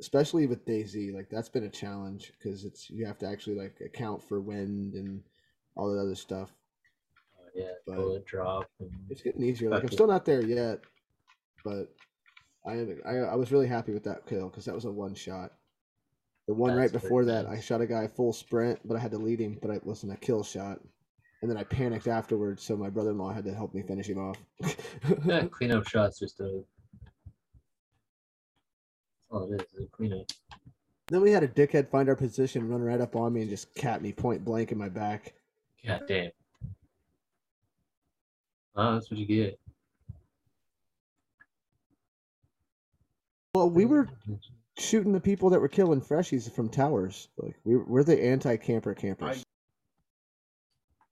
especially with DayZ, like that's been a challenge because it's you have to actually like account for wind and all that other stuff. Oh, yeah, But- bullet drop. And... It's getting easier. Like I'm still not there yet, but I am. I, I was really happy with that kill because that was a one shot. The one right before that, I shot a guy full sprint, but I had to lead him, but it wasn't a kill shot. And then I panicked afterwards, so my brother-in-law had to help me finish him off. Yeah, cleanup shots just a. That's all it is, is a cleanup. then we had a dickhead find our position, run right up on me, and just cap me point blank in my back. God damn. Oh, that's what you get. Well, we were shooting the people that were killing freshies from towers. Like we we're the anti-camper campers.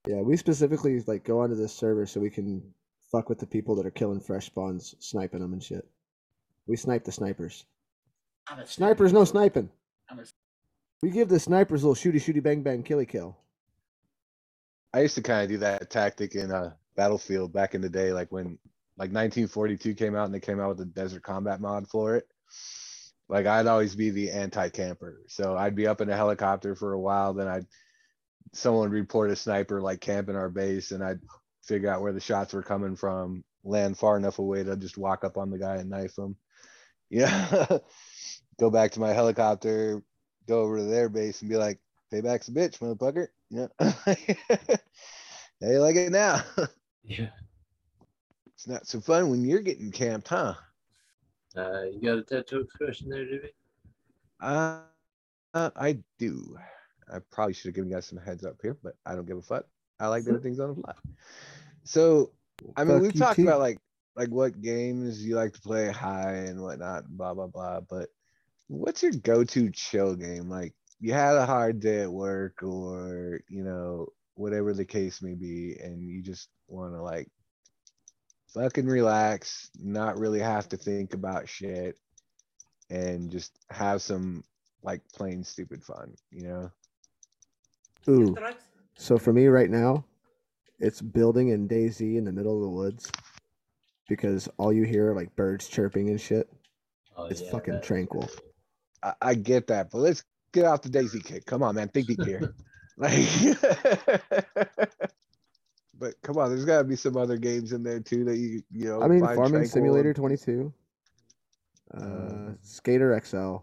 Yeah, we specifically like go onto this server so we can fuck with the people that are killing fresh spawns, sniping them and shit. We snipe the snipers. I'm a Snipers, no sniping. I'm a We give the snipers a little shooty shooty bang bang killy kill. I used to kind of do that tactic in uh, Battlefield back in the day, like when like 1942 came out and they came out with the Desert Combat mod for it. Like I'd always be the anti-camper, so I'd be up in a helicopter for a while, then I'd someone report a sniper like camping our base, and I'd figure out where the shots were coming from, land far enough away to just walk up on the guy and knife him. Yeah, go back to my helicopter, go over to their base and be like, "Payback's a bitch, motherfucker." Yeah. How you like it now? Yeah. It's not so fun when you're getting camped, huh? Uh, you got a tattoo expression there, Jimmy? Uh, uh, I do. I probably should have given you guys some heads up here, but I don't give a fuck. I like doing things on the fly. So, I mean, Fuck we've talked T. about like like what games you like to play high and whatnot, blah blah blah. But what's your go-to chill game? Like you had a hard day at work, or you know whatever the case may be, and you just want to like fucking relax, not really have to think about shit, and just have some like plain stupid fun, you know? Ooh. So for me right now, it's building in DayZ in the middle of the woods because all you hear are like birds chirping and shit. Oh, It's yeah, fucking that- tranquil. I, I get that, but let's get off the DayZ kick. Come on, man. Think deep here. Like, but come on, there's got to be some other games in there too that you you know. I mean, find Farming tranquil Simulator and- 22, uh, Um, Skater XL.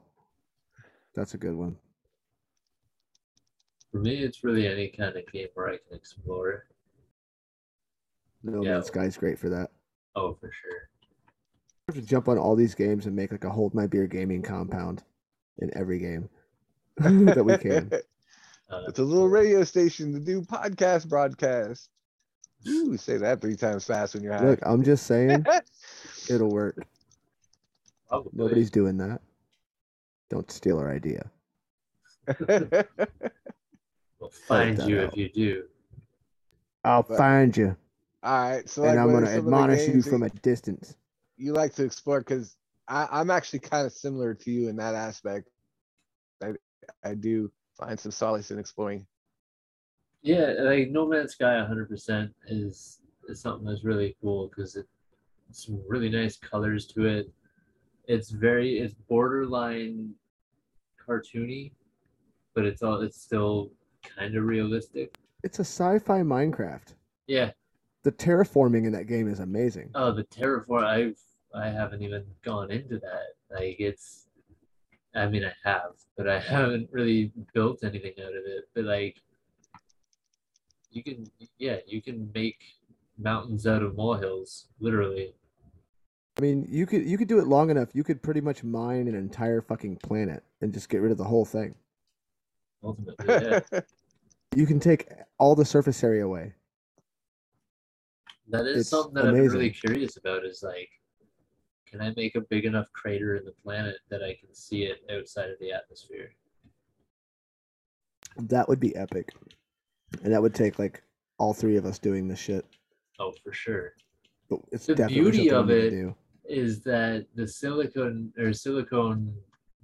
That's a good one. For me, it's really any kind of game where I can explore. No Yeah. Man's Sky's great for that. Oh, for sure. We have to jump on all these games and make like a hold my beer gaming compound in every game that we can. Uh, It's a little radio station to do podcast broadcast. Ooh, say that three times fast when you're high. Look, I'm just saying it'll work. probably. Nobody's doing that. Don't steal our idea. we'll find you out. if you do. I'll But- find you, All right, so and like, I'm gonna some of the admonish you from a distance. you like to explore because I'm actually kind of similar to you in that aspect. I I do find some solace in exploring. Yeah, like No Man's Sky 100% is is something that's really cool because it some really nice colors to it. It's very it's borderline cartoony, but it's all it's still kind of realistic. It's a sci-fi Minecraft. Yeah, the terraforming in that game is amazing. Oh, the terraform. I've I haven't even gone into that. Like it's. I mean, I have, but I haven't really built anything out of it. But like, you can, yeah, you can make mountains out of molehills, literally. I mean, you could you could do it long enough. You could pretty much mine an entire fucking planet and just get rid of the whole thing. Ultimately, yeah. You can take all the surface area away. That is It's something that I'm really curious about. Is like, can I make a big enough crater in the planet that I can see it outside of the atmosphere? That would be epic, and that would take like all three of us doing this shit. Oh, for sure. But it's The beauty of it-. Is that the silicon or silicone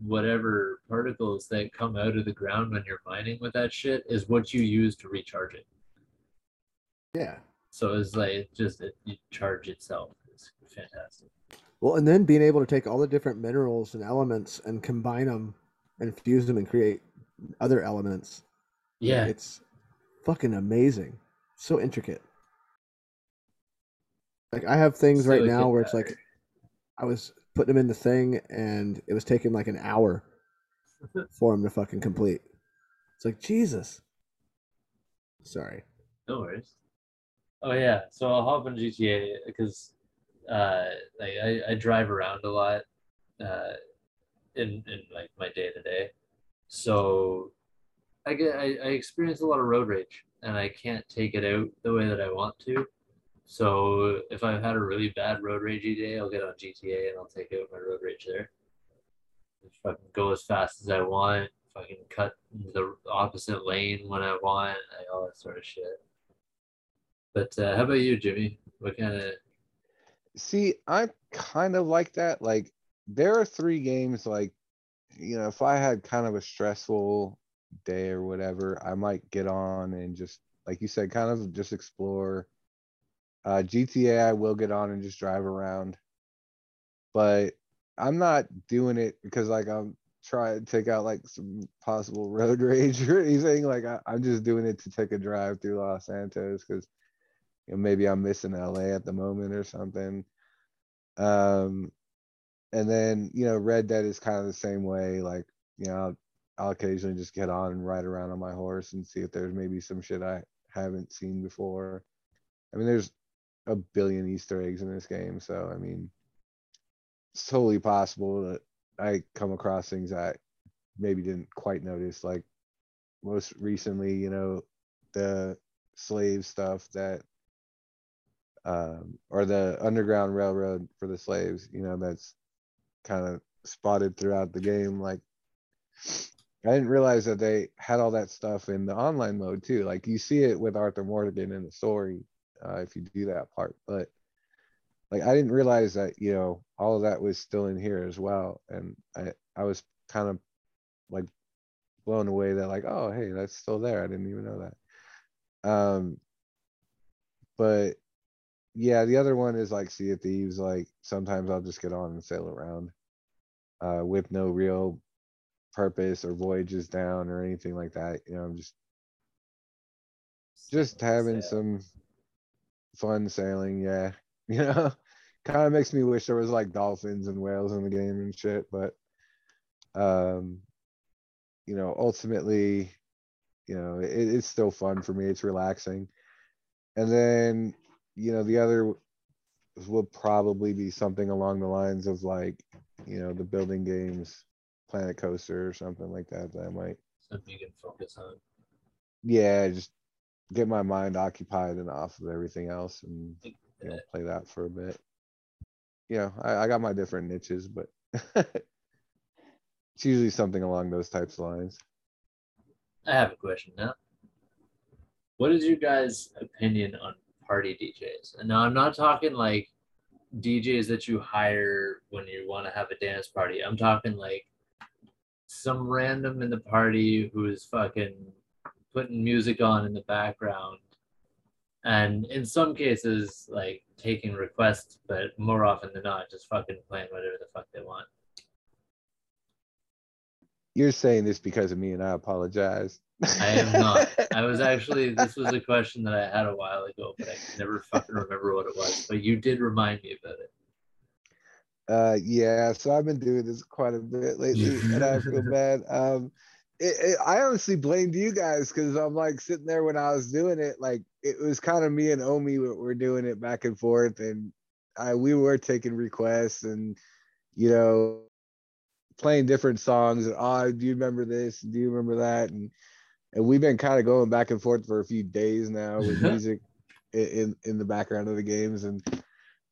whatever particles that come out of the ground when you're mining with that shit is what you use to recharge it. Yeah. So it's like it just it, you charge itself. It's fantastic. Well, and then being able to take all the different minerals and elements and combine them and fuse them and create other elements. Yeah, It's fucking amazing. So intricate. Like I have things right now where it's like I was putting them in the thing and it was taking like an hour for them to fucking complete. It's like Jesus. Sorry. No worries. Oh yeah, so I'll hop on GTA because uh, like I, I drive around a lot uh, in in like my day to day, so I get I, I experience a lot of road rage and I can't take it out the way that I want to. So if I've had a really bad road ragey day, I'll get on GTA and I'll take out my road rage there. Just fucking go as fast as I want. Fucking cut the opposite lane when I want. Like, all that sort of shit. But uh, how about you, Jimmy? What kind of? See, I'm kind of like that. Like, there are three games, like, you know, if I had kind of a stressful day or whatever, I might get on and just, like you said, kind of just explore. Uh, GTA, I will get on and just drive around. But I'm not doing it because, like, I'm trying to take out, like, some possible road rage or anything. Like, I, I'm just doing it to take a drive through Los Santos because you know, maybe I'm missing LA at the moment or something. Um, and then you know, Red Dead is kind of the same way. Like, you know, I'll, I'll occasionally just get on and ride around on my horse and see if there's maybe some shit I haven't seen before. I mean, there's a billion Easter eggs in this game, so I mean, it's totally possible that I come across things I maybe didn't quite notice. Like most recently, you know, the slave stuff that um, or the underground railroad for the slaves, you know, that's kind of spotted throughout the game. Like, I didn't realize that they had all that stuff in the online mode too. Like, you see it with Arthur Morgan in the story uh, if you do that part, but like, I didn't realize that, you know, all of that was still in here as well. And I, I was kind of like blown away that, like, oh, hey, that's still there. I didn't even know that. Um, but yeah, the other one is like Sea of Thieves. Like sometimes I'll just get on and sail around uh, with no real purpose or voyages down or anything like that. You know, I'm just just having some fun sailing. Yeah, you know, kind of makes me wish there was like dolphins and whales in the game and shit. But um, you know, ultimately, you know, it, it's still fun for me. It's relaxing. And then, you know, the other will probably be something along the lines of like, you know, the building games, Planet Coaster or something like that. That I might, something you can focus on. yeah, just get my mind occupied and off of everything else and you know, play that for a bit. You know, I, I got my different niches, but it's usually something along those types of lines. I have a question now. What is your guys' opinion on party DJs? And now I'm not talking like DJs that you hire when you want to have a dance party. I'm talking like some random in the party who's fucking putting music on in the background. And in some cases, like taking requests, but more often than not, just fucking playing whatever the fuck they want. You're saying this because of me, and I apologize. I am not. I was actually this was a question that I had a while ago, but I can never fucking remember what it was. But you did remind me about it. Uh, yeah, so I've been doing this quite a bit lately, and I feel bad. Um, it, it, I honestly blamed you guys because I'm like sitting there when I was doing it, like it was kind of me and Omi were, were doing it back and forth, and I we were taking requests and you know playing different songs. And oh, do you remember this? Do you remember that? And and we've been kind of going back and forth for a few days now with music in in the background of the games and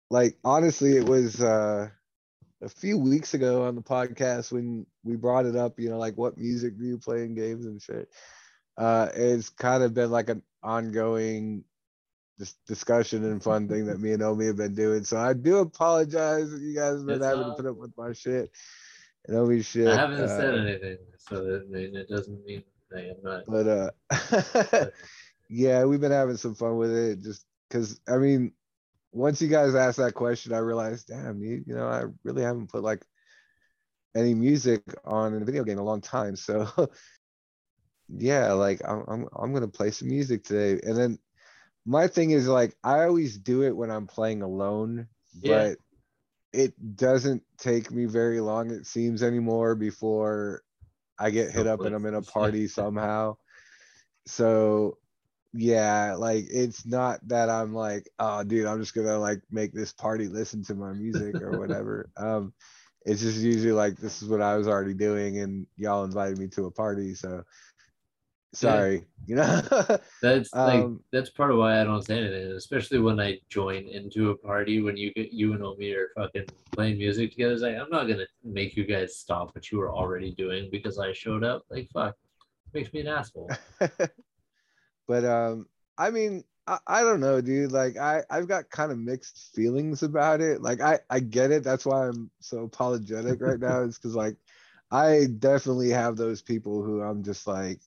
like honestly it was uh a few weeks ago on the podcast when we brought it up you know like what music do you play in games and shit uh it's kind of been like an ongoing dis- discussion and fun thing that me and Omi have been doing so I do apologize that you guys have been It's having all- to put up with my shit and Omi's shit I haven't uh, said anything, so that, it doesn't mean I am not. but uh yeah we've been having some fun with it just because i mean once you guys asked that question i realized damn you, you know i really haven't put like any music on in a video game in a long time. So yeah like I'm, I'm i'm gonna play some music today. And then my thing is like i always do it when i'm playing alone Yeah. but it doesn't take me very long it seems anymore before i get hit up and i'm in a party somehow. So yeah like it's not that i'm like oh dude i'm just gonna like make this party listen to my music or whatever um it's just usually like this is what i was already doing and y'all invited me to a party so sorry you know That's like Um, that's part of why I don't say anything, especially when I join into a party when you get you and Omi are fucking playing music together. It's like I'm not gonna make you guys stop what you were already doing because I showed up. Like fuck, makes me an asshole. but um i mean I, I don't know dude. Like i i've got kind of mixed feelings about it. Like i i get it. That's why i'm so apologetic right now is because like i definitely have those people who i'm just like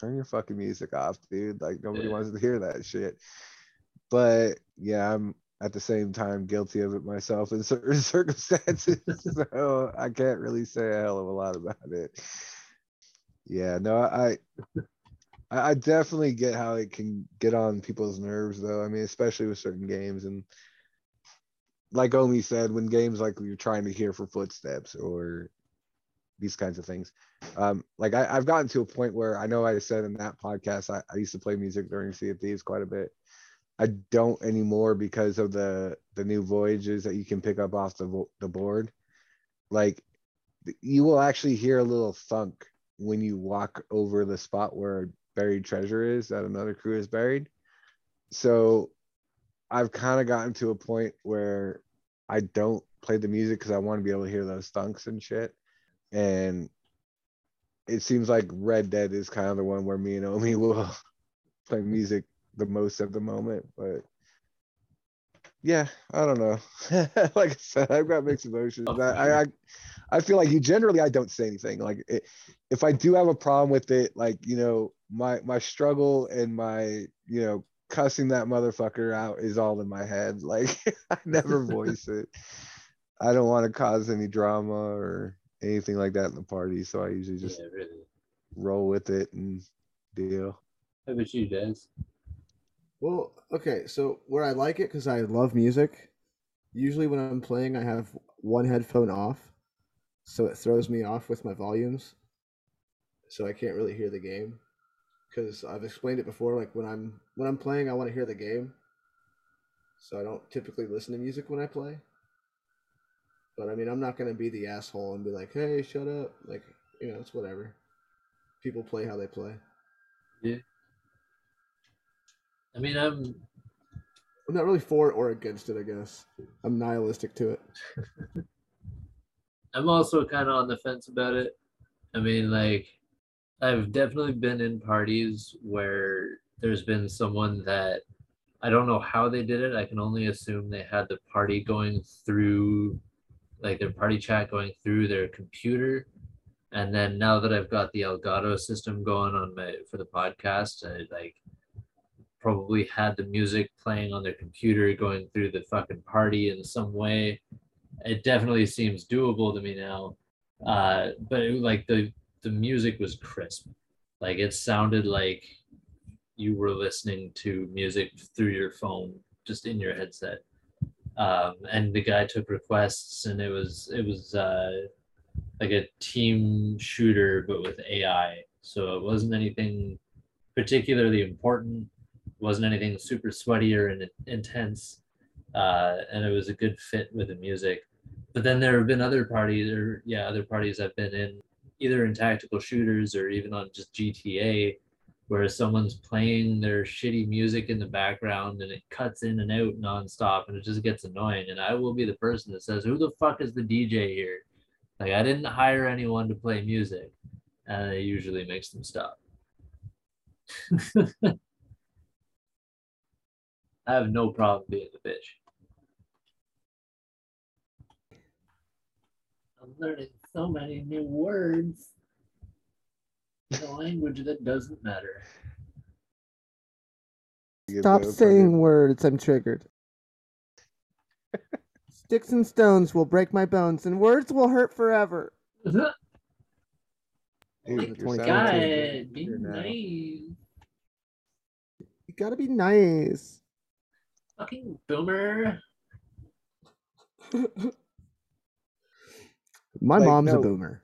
turn your fucking music off dude. Like nobody Yeah. wants to hear that shit. But yeah i'm at the same time guilty of it myself in certain circumstances so i can't really say a hell of a lot about it. Yeah no i I, I definitely get how it can get on people's nerves, though. I mean, especially with certain games, and like Omi said, when games like you're trying to hear for footsteps or these kinds of things. Um, like I, I've gotten to a point where I know I said in that podcast I, I used to play music during Sea of Thieves quite a bit. I don't anymore because of the the new voyages that you can pick up off the the board. Like you will actually hear a little thunk when you walk over the spot where buried treasure is that another crew is buried. So I've kind of gotten to a point where I don't play the music because I want to be able to hear those thunks and shit. And it seems like Red Dead is kind of the one where me and Omi will play music the most at the moment. But yeah, I don't know. like I said, I've got mixed emotions. Oh, I, I I feel like you generally I don't say anything. Like it, if I do have a problem with it, like you know, my my struggle and my you know cussing that motherfucker out is all in my head. Like I never voice it. I don't want to cause any drama or anything like that in the party, so I usually just yeah, really. roll with it and deal. How about you, Dez? Well, okay, so where I like it because I love music. Usually when I'm playing, I have one headphone off, so it throws me off with my volumes, so I can't really hear the game. Because I've explained it before, like when I'm when I'm playing, I want to hear the game, so I don't typically listen to music when I play. But I mean, I'm not gonna be the asshole and be like, "Hey, shut up!" Like, you know, it's whatever. People play how they play. I mean, I'm I'm not really for or against it. I guess I'm nihilistic to it. I'm also kind of on the fence about it. I mean, like, I've definitely been in parties where there's been someone that I don't know how they did it. I can only assume they had the party going through, like, their party chat going through their computer. And then now that I've got the Elgato system going on my for the podcast, I like probably had the music playing on their computer going through the fucking party in some way it definitely seems doable to me now. Uh, but it, like the the music was crisp, like it sounded like you were listening to music through your phone, just in your headset. Um, and the guy took requests, and it was it was uh, like a team shooter, but with AI. So it wasn't anything particularly important. Wasn't anything super sweaty or in, intense, uh, and it was a good fit with the music. But then there have been other parties, or yeah, other parties I've been in, either in tactical shooters or even on just GTA, where someone's playing their shitty music in the background and it cuts in and out nonstop and it just gets annoying. And I will be the person that says, Who the fuck is the DJ here? Like, I didn't hire anyone to play music. And it usually makes them stop. I have no problem being the bitch. I'm learning so many new words in a language that doesn't matter. Stop saying it. words. I'm triggered. Sticks and stones will break my bones, and words will hurt forever. Dude, The you're 20 God, be nice. You gotta be nice. Fucking boomer. My Like, mom's a boomer.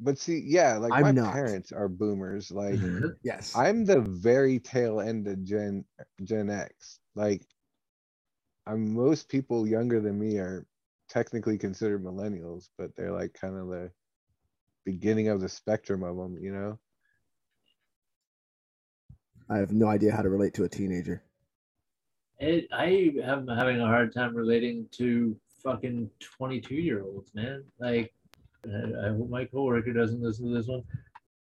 But see, yeah, like I'm my not. parents are boomers. Like mm-hmm. Yes. I'm the very tail end of Gen Gen X. Like I'm most people younger than me are technically considered millennials, but they're like kind of the beginning of the spectrum of them, you know? I have no idea how to relate to a teenager. It, I am having a hard time relating to fucking 22 year olds, man. Like, I, I hope my coworker doesn't listen to this one.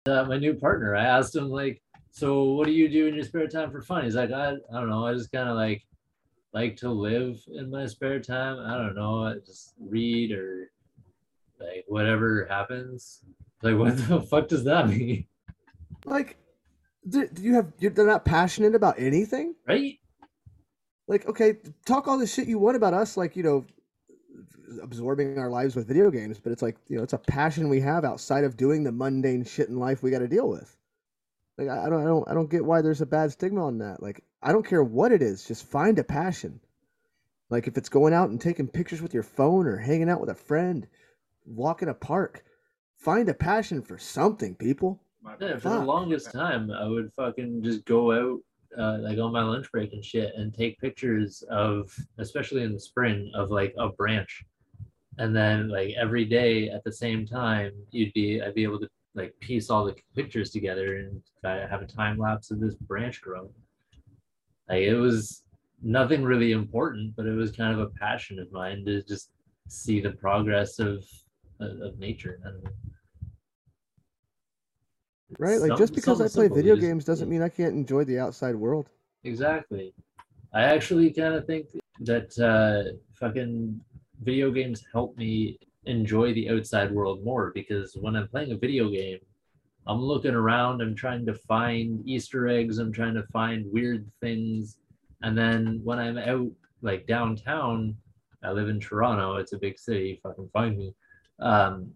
Uh, my new partner, I asked him, like, so what do you do in your spare time for fun? He's like, I, I don't know. I just kind of like like to live in my spare time. I don't know. I just read or like whatever happens. Like, what the fuck does that mean? Like, do, do you have? You're, they're not passionate about anything. Right? Like, okay, talk all this shit you want about us, like you know, absorbing our lives with video games, but it's like you know, it's a passion we have outside of doing the mundane shit in life we got to deal with. Like, I, I don't, I don't, I don't get why there's a bad stigma on that. Like, I don't care what it is, just find a passion. Like, if it's going out and taking pictures with your phone or hanging out with a friend, walk in a park, find a passion for something, people. Yeah, for the longest time, I would fucking just go out, uh, like on my lunch break and shit, and take pictures of, especially in the spring, of like a branch, and then like every day at the same time, you'd be, I'd be able to like piece all the pictures together and have a time lapse of this branch growing. Like it was nothing really important, but it was kind of a passion of mine to just see the progress of of of nature. Right? Like, Some- just because I play video just- games doesn't mean I can't enjoy the outside world. Exactly. I actually kind of think that uh, fucking video games help me enjoy the outside world more because when I'm playing a video game, I'm looking around, I'm trying to find Easter eggs, I'm trying to find weird things. And then when I'm out like downtown, I live in Toronto, it's a big city, fucking find me. Um,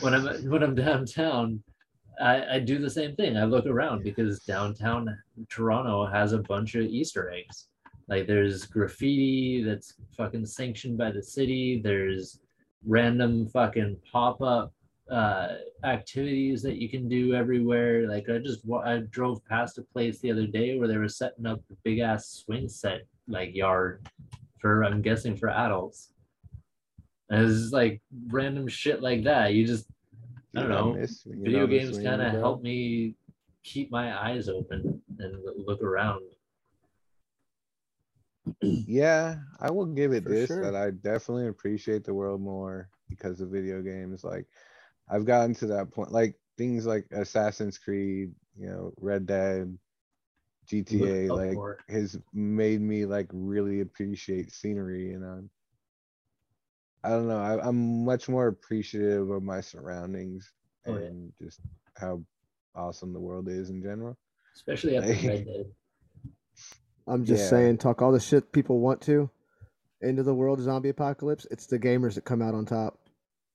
when I'm when I'm downtown, I, I do the same thing. I look around because downtown Toronto has a bunch of Easter eggs. Like there's graffiti that's fucking sanctioned by the city. There's random fucking pop up uh, activities that you can do everywhere. Like I just I drove past a place the other day where they were setting up a big ass swing set like yard for I'm guessing for adults. And it's like random shit like that. You just I don't know. miss video know games kind of help me keep my eyes open and look around. Yeah, I will give it For this sure. that I definitely appreciate the world more because of video games. Like I've gotten to that point, like things like Assassin's Creed, you know, Red Dead, GTA, like has made me like really appreciate scenery and um I don't know, I, I'm much more appreciative of my surroundings Oh, yeah. and just how awesome the world is in general. Especially after Hey. Red I'm just Yeah. saying, talk all the shit people want to into the world zombie apocalypse. It's the gamers that come out on top.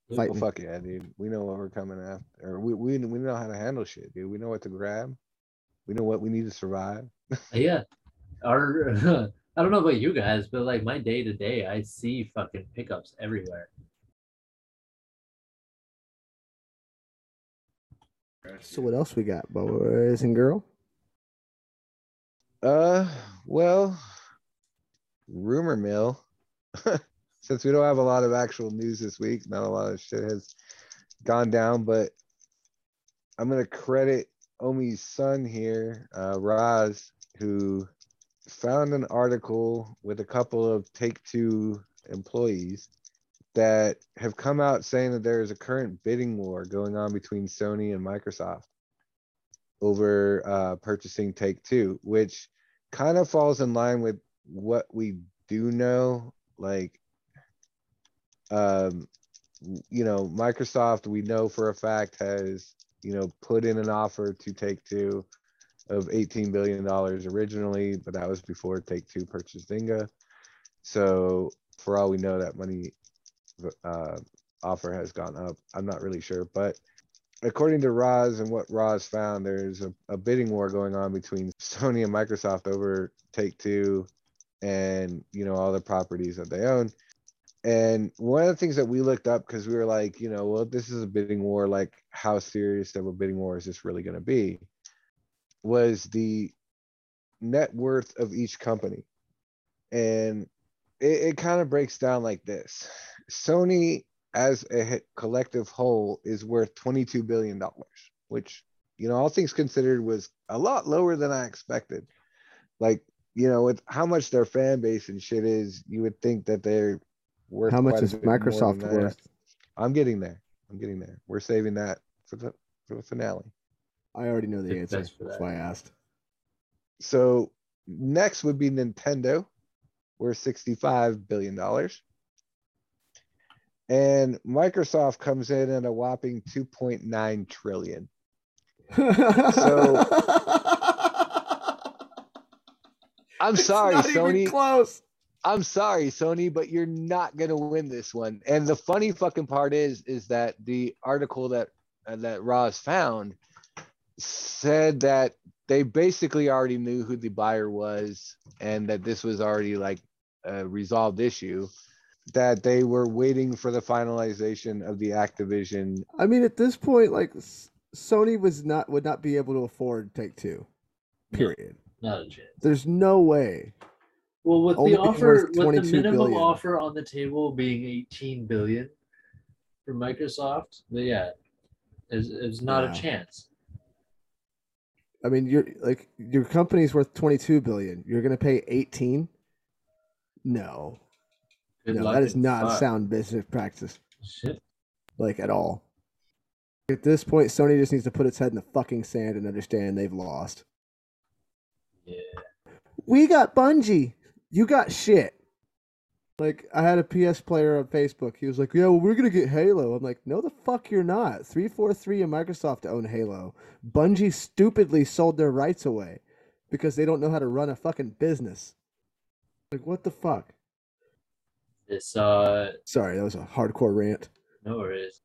Well, fuck yeah, dude. We know what we're coming after. Or we, we we know how to handle shit, dude. We know what to grab. We know what we need to survive. Yeah. Our I don't know about you guys, but like my day to day, I see fucking pickups everywhere. So what else we got, boys and girl? Uh, well, rumor mill. Since we don't have a lot of actual news this week, not a lot of shit has gone down, but I'm gonna credit Omi's son here, uh, Raz, who found an article with a couple of Take Two employees that have come out saying that there is a current bidding war going on between Sony and Microsoft over uh, purchasing Take Two, which kind of falls in line with what we do know. Like, um, you know, Microsoft, we know for a fact has, you know, put in an offer to Take Two of $18 billion originally, but that was before Take Two purchased Zynga. So for all we know, that money uh, offer has gone up. I'm not really sure, but according to Roz and what Roz found, there's a, a bidding war going on between Sony and Microsoft over Take Two and you know all the properties that they own. And one of the things that we looked up because we were like, you know, well, this is a bidding war. Like, how serious of a bidding war is this really going to be? Was the net worth of each company, and it, it kind of breaks down like this: Sony as a collective whole is worth 22 billion dollars which you know all things considered was a lot lower than i expected. Like you know with how much their fan base and shit is you would think that they're worth How much is bit more than Microsoft worth? i'm getting there. I'm getting there. We're saving that for the for the finale I already know the answer. best for That's why I asked. so next would be nintendo worth 65 billion dollars and microsoft comes in at a whopping 2.9 trillion so i'm It's sorry not even sony close. I'm sorry, Sony, but you're not gonna win this one. And the funny fucking part is, is that the article that uh, that Ross found said that they basically already knew who the buyer was, and that this was already like a resolved issue. That they were waiting for the finalization of the Activision. I mean, at this point, like Sony was not would not be able to afford Take Two. Period. Not a chance. There's no way. Well, with Only the offer, with the minimum billion. offer on the table being 18 billion for Microsoft, but yeah, is is not Yeah. a chance. I mean, you're like your company's worth 22 billion. You're gonna pay 18? No, Good no, that is not fuck. sound business practice, Shit. like at all. At this point, Sony just needs to put its head in the fucking sand and understand they've lost. Yeah. We got Bungie. You got shit. Like I had a PS player on Facebook. He was like, "Yeah, well, we're gonna get Halo." I'm like, "No, the fuck, you're not." Three four three and Microsoft own Halo. Bungie stupidly sold their rights away because they don't know how to run a fucking business. Like, what the fuck? This uh, Sorry, that was a hardcore rant. no worries.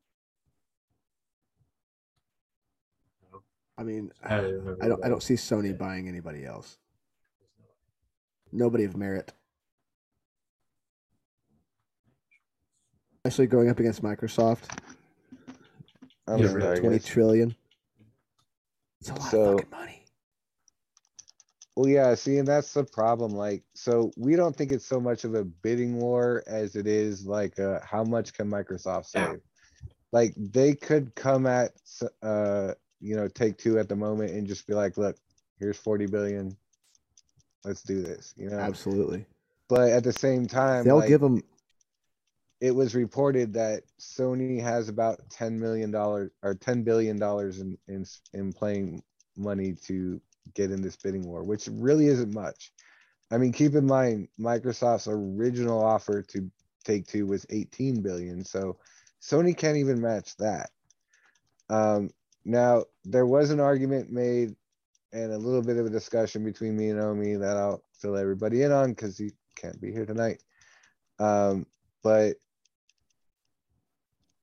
I mean, I I don't. I don't see Sony buying anybody else. Nobody of merit. Especially going up against Microsoft. Yeah, sorry, twenty guys. trillion. It's a lot So- of fucking money. Well, yeah, see, and that's the problem. Like, so we don't think it's so much of a bidding war as it is like, uh, how much can Microsoft Yeah. save? Like, they could come at, uh, you know, take two at the moment and just be like, look, here's forty billion. Let's do this, you know? Absolutely. But at the same time, They'll like, give them. It was reported that Sony has about ten million dollars or ten billion dollars in, in, in playing money to get in this bidding war, which really isn't much. I mean, keep in mind, Microsoft's original offer to take two was eighteen billion, so Sony can't even match that. Um, now, there was an argument made and a little bit of a discussion between me and Omi that I'll fill everybody in on because he can't be here tonight. Um, but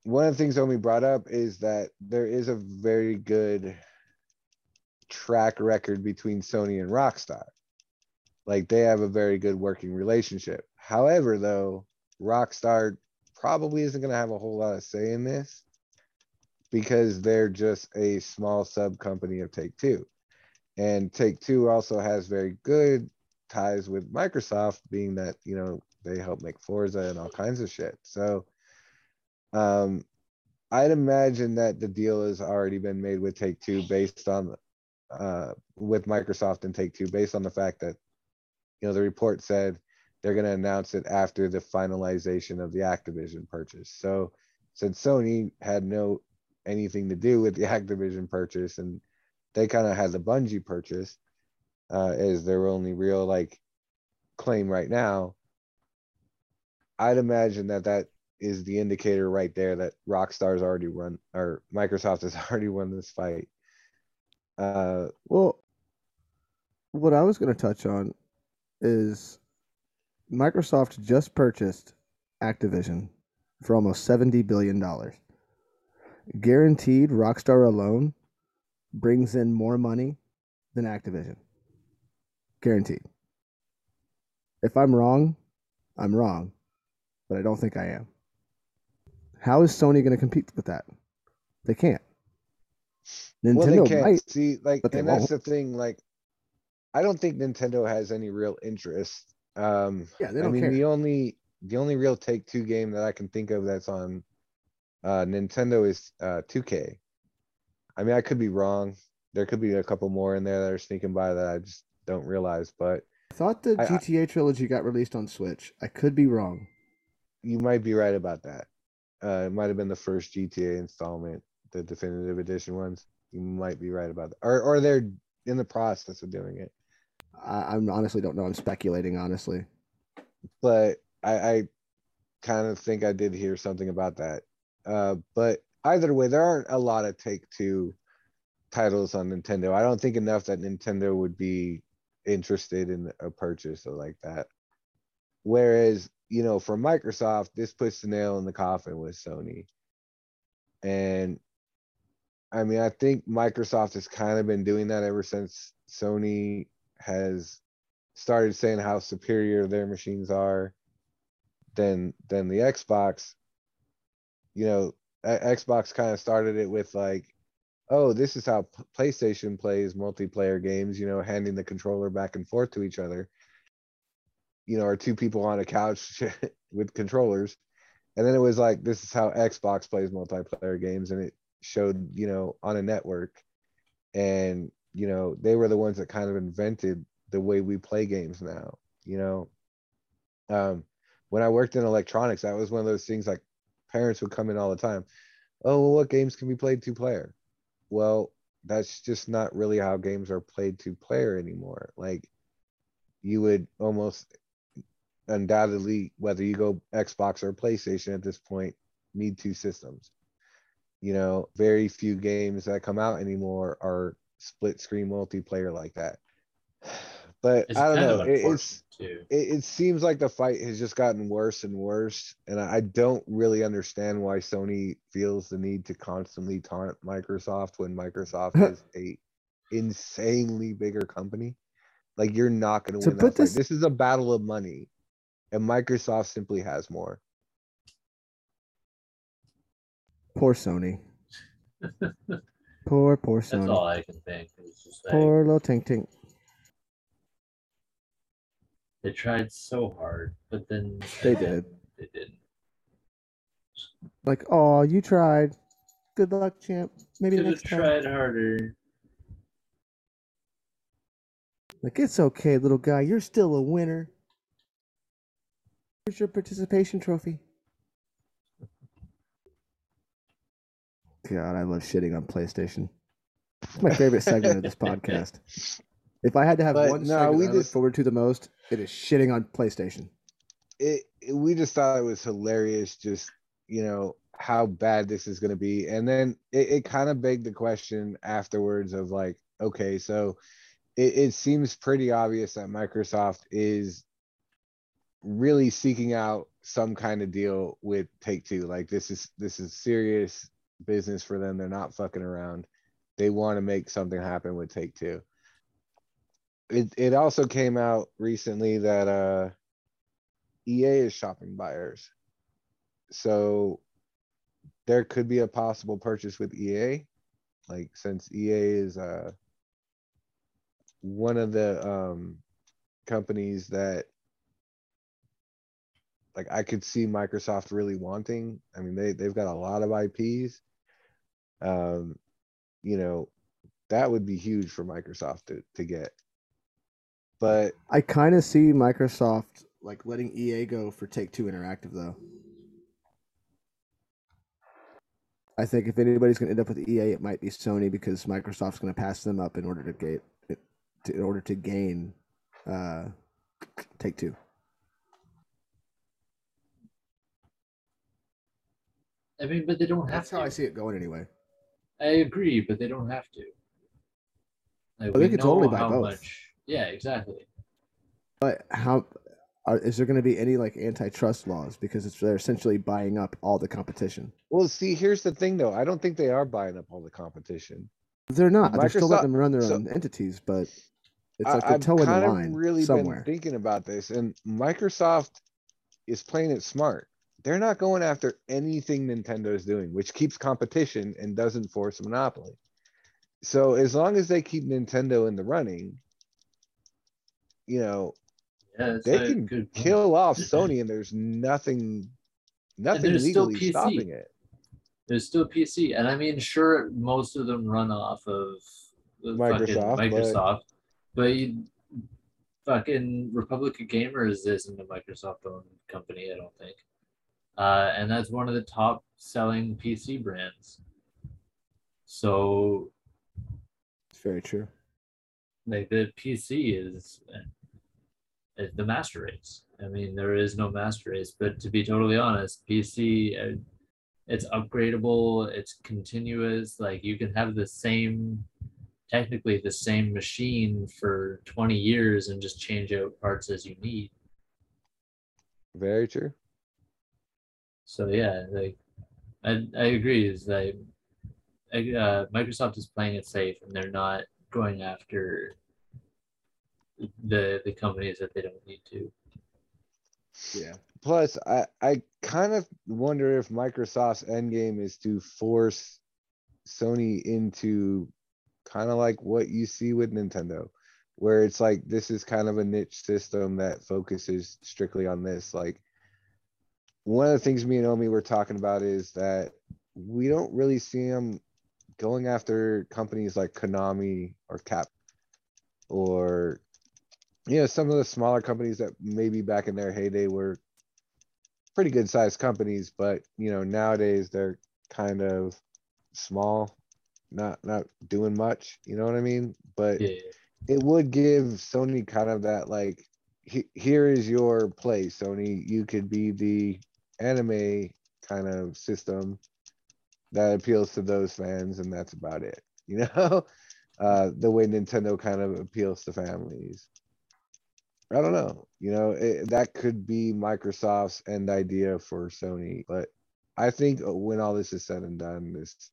one of the things Omi brought up is that there is a very good track record between Sony and Rockstar. Like they have a very good working relationship. However, though, Rockstar probably isn't going to have a whole lot of say in this because they're just a small sub company of Take Two. And Take Two also has very good ties with Microsoft, being that, you know, they help make Forza and all kinds of shit. So um I'd imagine that the deal has already been made with Take Two based on uh with Microsoft and Take Two based on the fact that you know the report said they're going to announce it after the finalization of the Activision purchase. So since Sony had no anything to do with the Activision purchase and they kind of had the Bungie purchase uh, as their only real like claim right now. I'd imagine that that is the indicator right there that Rockstar's already run or Microsoft has already won this fight. Uh, Well, what I was going to touch on is Microsoft just purchased Activision for almost seventy billion dollars. Guaranteed, Rockstar alone brings in more money than Activision. Guaranteed. If I'm wrong, I'm wrong, but I don't think I am. How is Sony going to compete with that? They can't. well, Nintendo they can't might. see like, and that's won't. the thing. Like, I don't think Nintendo has any real interest. Um, Yeah, they I don't I mean, care. the only the only real Take Two game that I can think of that's on uh, Nintendo is uh, 2K. I mean, I could be wrong. There could be a couple more in there that are sneaking by that I just don't realize. But I thought the I- GTA trilogy got released on Switch. I could be wrong. you might be right about that. Uh, it might have been the first GTA installment, the definitive edition ones. You might be right about that, or or they're in the process of doing it. I, I'm honestly don't know. I'm speculating, honestly. but I, I kind of think I did hear something about that. Uh, but either way, there aren't a lot of Take Two titles on Nintendo. I don't think enough that Nintendo would be interested in a purchase or like that. Whereas, you know, for Microsoft, this puts the nail in the coffin with Sony. And I mean, I think Microsoft has kind of been doing that ever since Sony has started saying how superior their machines are than than the Xbox. You know, Xbox kind of started it with like, oh, this is how PlayStation plays multiplayer games. You know, handing the controller back and forth to each other. You know, or two people on a couch with controllers, and then it was like, this is how Xbox plays multiplayer games, and it showed you know on a network, and you know they were the ones that kind of invented the way we play games now. You know, um, when I worked in electronics, that was one of those things like parents would come in all the time. Oh, well, what games can be played two player? Well, that's just not really how games are played two player anymore. Like you would almost undoubtedly, whether you go Xbox or PlayStation at this point, need two systems. You know, very few games that come out anymore are split screen multiplayer like that. But It's I don't know. It, it's it, it seems like the fight has just gotten worse and worse and I, I don't really understand why sony feels the need to constantly taunt microsoft when microsoft is a insanely bigger company like you're not going to To win put that fight. this- this is a battle of money and microsoft simply has more Poor Sony. poor, poor Sony. That's all I can think. It's just like Poor little Tink Tink. they tried so hard, but then They did. They didn't. Like, oh, you tried. Good luck, champ. Maybe Could have next time. tried harder. Like, it's okay, little guy. You're still a winner. Here's your participation trophy. God, I love shitting on PlayStation. It's my favorite segment of this podcast. If I had to have But one no, segment we I look just- forward to the most, it is shitting on PlayStation. it, it- we just thought it was hilarious just you know how bad this is going to be and then it, it kind of begged the question afterwards of like okay so it, it seems pretty obvious that microsoft is really seeking out some kind of deal with Take Two. Like this is this is serious business for them. They're not fucking around. They want to make something happen with Take Two. It it also came out recently that uh EA is shopping buyers. So there could be a possible purchase with EA. Like since EA is uh one of the um companies that like I could see Microsoft really wanting. I mean, they they've got a lot of IPs. Um, you know, that would be huge for Microsoft to to get. But I kind of see Microsoft like letting EA go for Take Two Interactive though. I think if anybody's going to end up with EA, it might be Sony because Microsoft's going to pass them up in order to get in order to gain uh, Take Two. I mean, but they don't have That's to. how I see it going anyway. I agree, but they don't have to. Like, Well, they we could totally know buy how both. much. Yeah, exactly. But how are, is there going to be any like antitrust laws because it's they're essentially buying up all the competition? well, see, here's the thing though. I don't think they are buying up all the competition. They're not. They're still letting them run their so- own entities, but it's I- like they're I've towing the kind of line really somewhere. been thinking about this, and Microsoft is playing it smart. They're not going after anything Nintendo is doing, which keeps competition and doesn't force a monopoly. So as long as they keep Nintendo in the running, you know, Yeah, they can kill off Sony, and there's nothing, nothing legally stopping it. There's still PC, and I mean, sure, most of them run off of the Microsoft, but- fucking but, you, fucking Republic of Gamers isn't a Microsoft-owned company, I don't think, uh, and that's one of the top-selling PC brands. So, It's very true. like the PC is, is the master race. I mean, there is no master race, but to be totally honest, PC, uh, it's upgradable, it's continuous. Like you can have the same, technically the same machine for 20 years and just change out parts as you need. Very true. So yeah, like I, I agree. Is like uh, Microsoft is playing it safe and they're not going after the the companies that they don't need to. Yeah. Plus, I, I kind of wonder if Microsoft's end game is to force Sony into kind of like what you see with Nintendo, where it's like this is kind of a niche system that focuses strictly on this. Like, one of the things me and Omi were talking about is that we don't really see them going after companies like Konami or Cap or you know some of the smaller companies that maybe back in their heyday were pretty good sized companies but you know nowadays they're kind of small not not doing much you know what i mean? But Yeah, it would give sony kind of that like he- here is your place sony you could be the anime kind of system that appeals to those fans and that's about it you know? Uh the way nintendo kind of appeals to families. I don't know you know it, that could be microsoft's end idea for sony but i think when all this is said and done this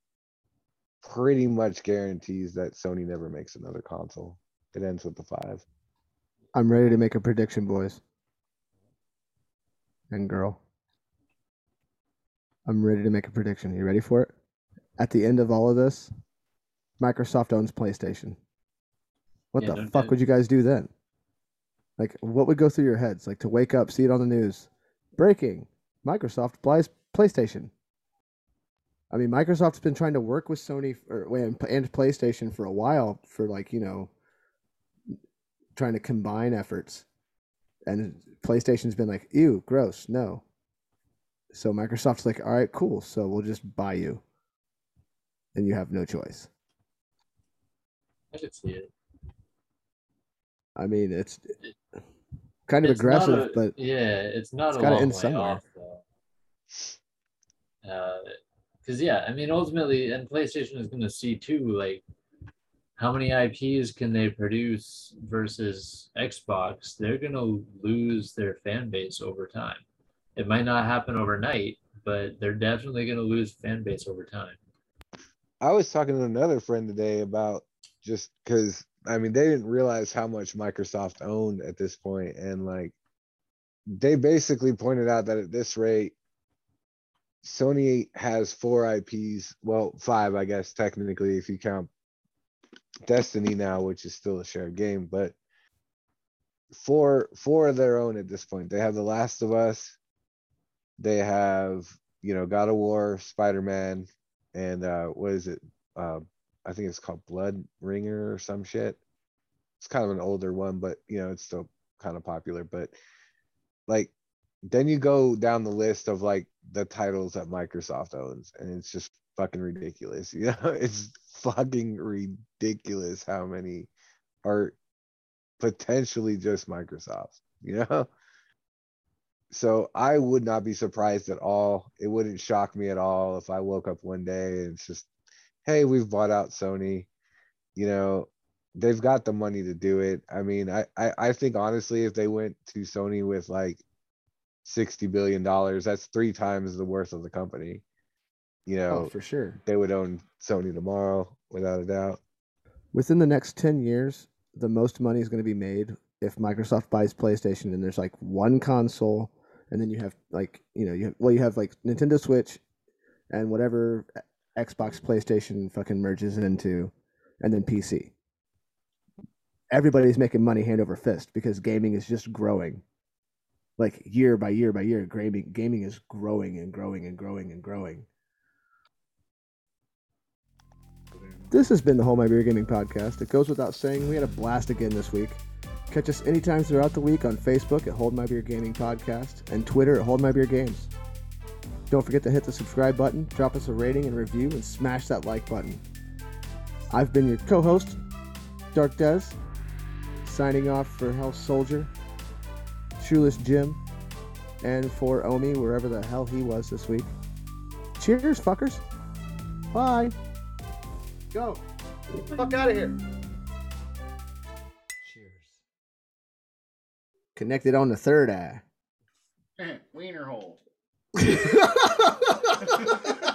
pretty much guarantees that sony never makes another console. It ends with the five. I'm ready to make a prediction, boys and girl. I'm ready to make a prediction. You ready for it? At the end of all of this, Microsoft owns PlayStation. What Yeah, the fuck would you guys do then? Like, what would go through your heads? Like to wake up, see it on the news, breaking: Microsoft buys PlayStation. I mean, Microsoft's been trying to work with Sony or, and and PlayStation for a while for like you know trying to combine efforts. And PlayStation's been like, ew, gross, no. So Microsoft's like, all right, cool. So we'll just buy you. And you have no choice. I could see it. I mean, it's kind of It's aggressive, a- but yeah, it's not it's a gotta long end somewhere. off though. Uh, because yeah, I mean, ultimately, and PlayStation is going to see too, like how many IPs can they produce versus Xbox. They're going to lose their fan base over time. It might not happen overnight, but they're definitely going to lose fan base over time. I was talking to another friend today about just because I mean they didn't realize how much Microsoft owned at this point, and like they basically pointed out that at this rate, Sony has four IPs, well, five, I guess, technically, if you count Destiny now, which is still a shared game, but four four of their own at this point. They have The Last of Us, they have, you know, God of War, Spider-Man, and uh what is it? Uh, I think it's called Blood Ringer or some shit. It's kind of an older one, but you know, it's still kind of popular. But like then you go down the list of like the titles that Microsoft owns, and it's just fucking ridiculous. You know, it's fucking ridiculous how many are potentially just Microsoft, you know? So I would not be surprised at all. It wouldn't shock me at all if I woke up one day and it's just, hey, we've bought out Sony. You know, they've got the money to do it. I mean, I, I, I think honestly, if they went to Sony with like sixty billion dollars, that's three times the worth of the company. You oh, know, Oh, for sure. they would own Sony tomorrow without a doubt. Within the next 10 years, the most money is going to be made if Microsoft buys PlayStation and there's like one console and then you have like, you know, you have, well you have like Nintendo Switch and whatever Xbox PlayStation fucking merges into and then PC. Everybody's making money hand over fist because gaming is just growing. Like year by year by year, gaming gaming is growing and growing and growing and growing. This has been the Hold My Beer Gaming Podcast. It goes without saying, we had a blast again this week. Catch us anytime throughout the week on Facebook at Hold My Beer Gaming Podcast and Twitter at Hold My Beer Games. Don't forget to hit the subscribe button, drop us a rating and review, and smash that like button. I've been your co host, Dark Dez, signing off for Hell's Soldier, Shoeless Jym, and for Omi, wherever the hell he was this week. Cheers, fuckers. Bye. Go. Fuck out of here. Connected on the third eye. Wiener hole.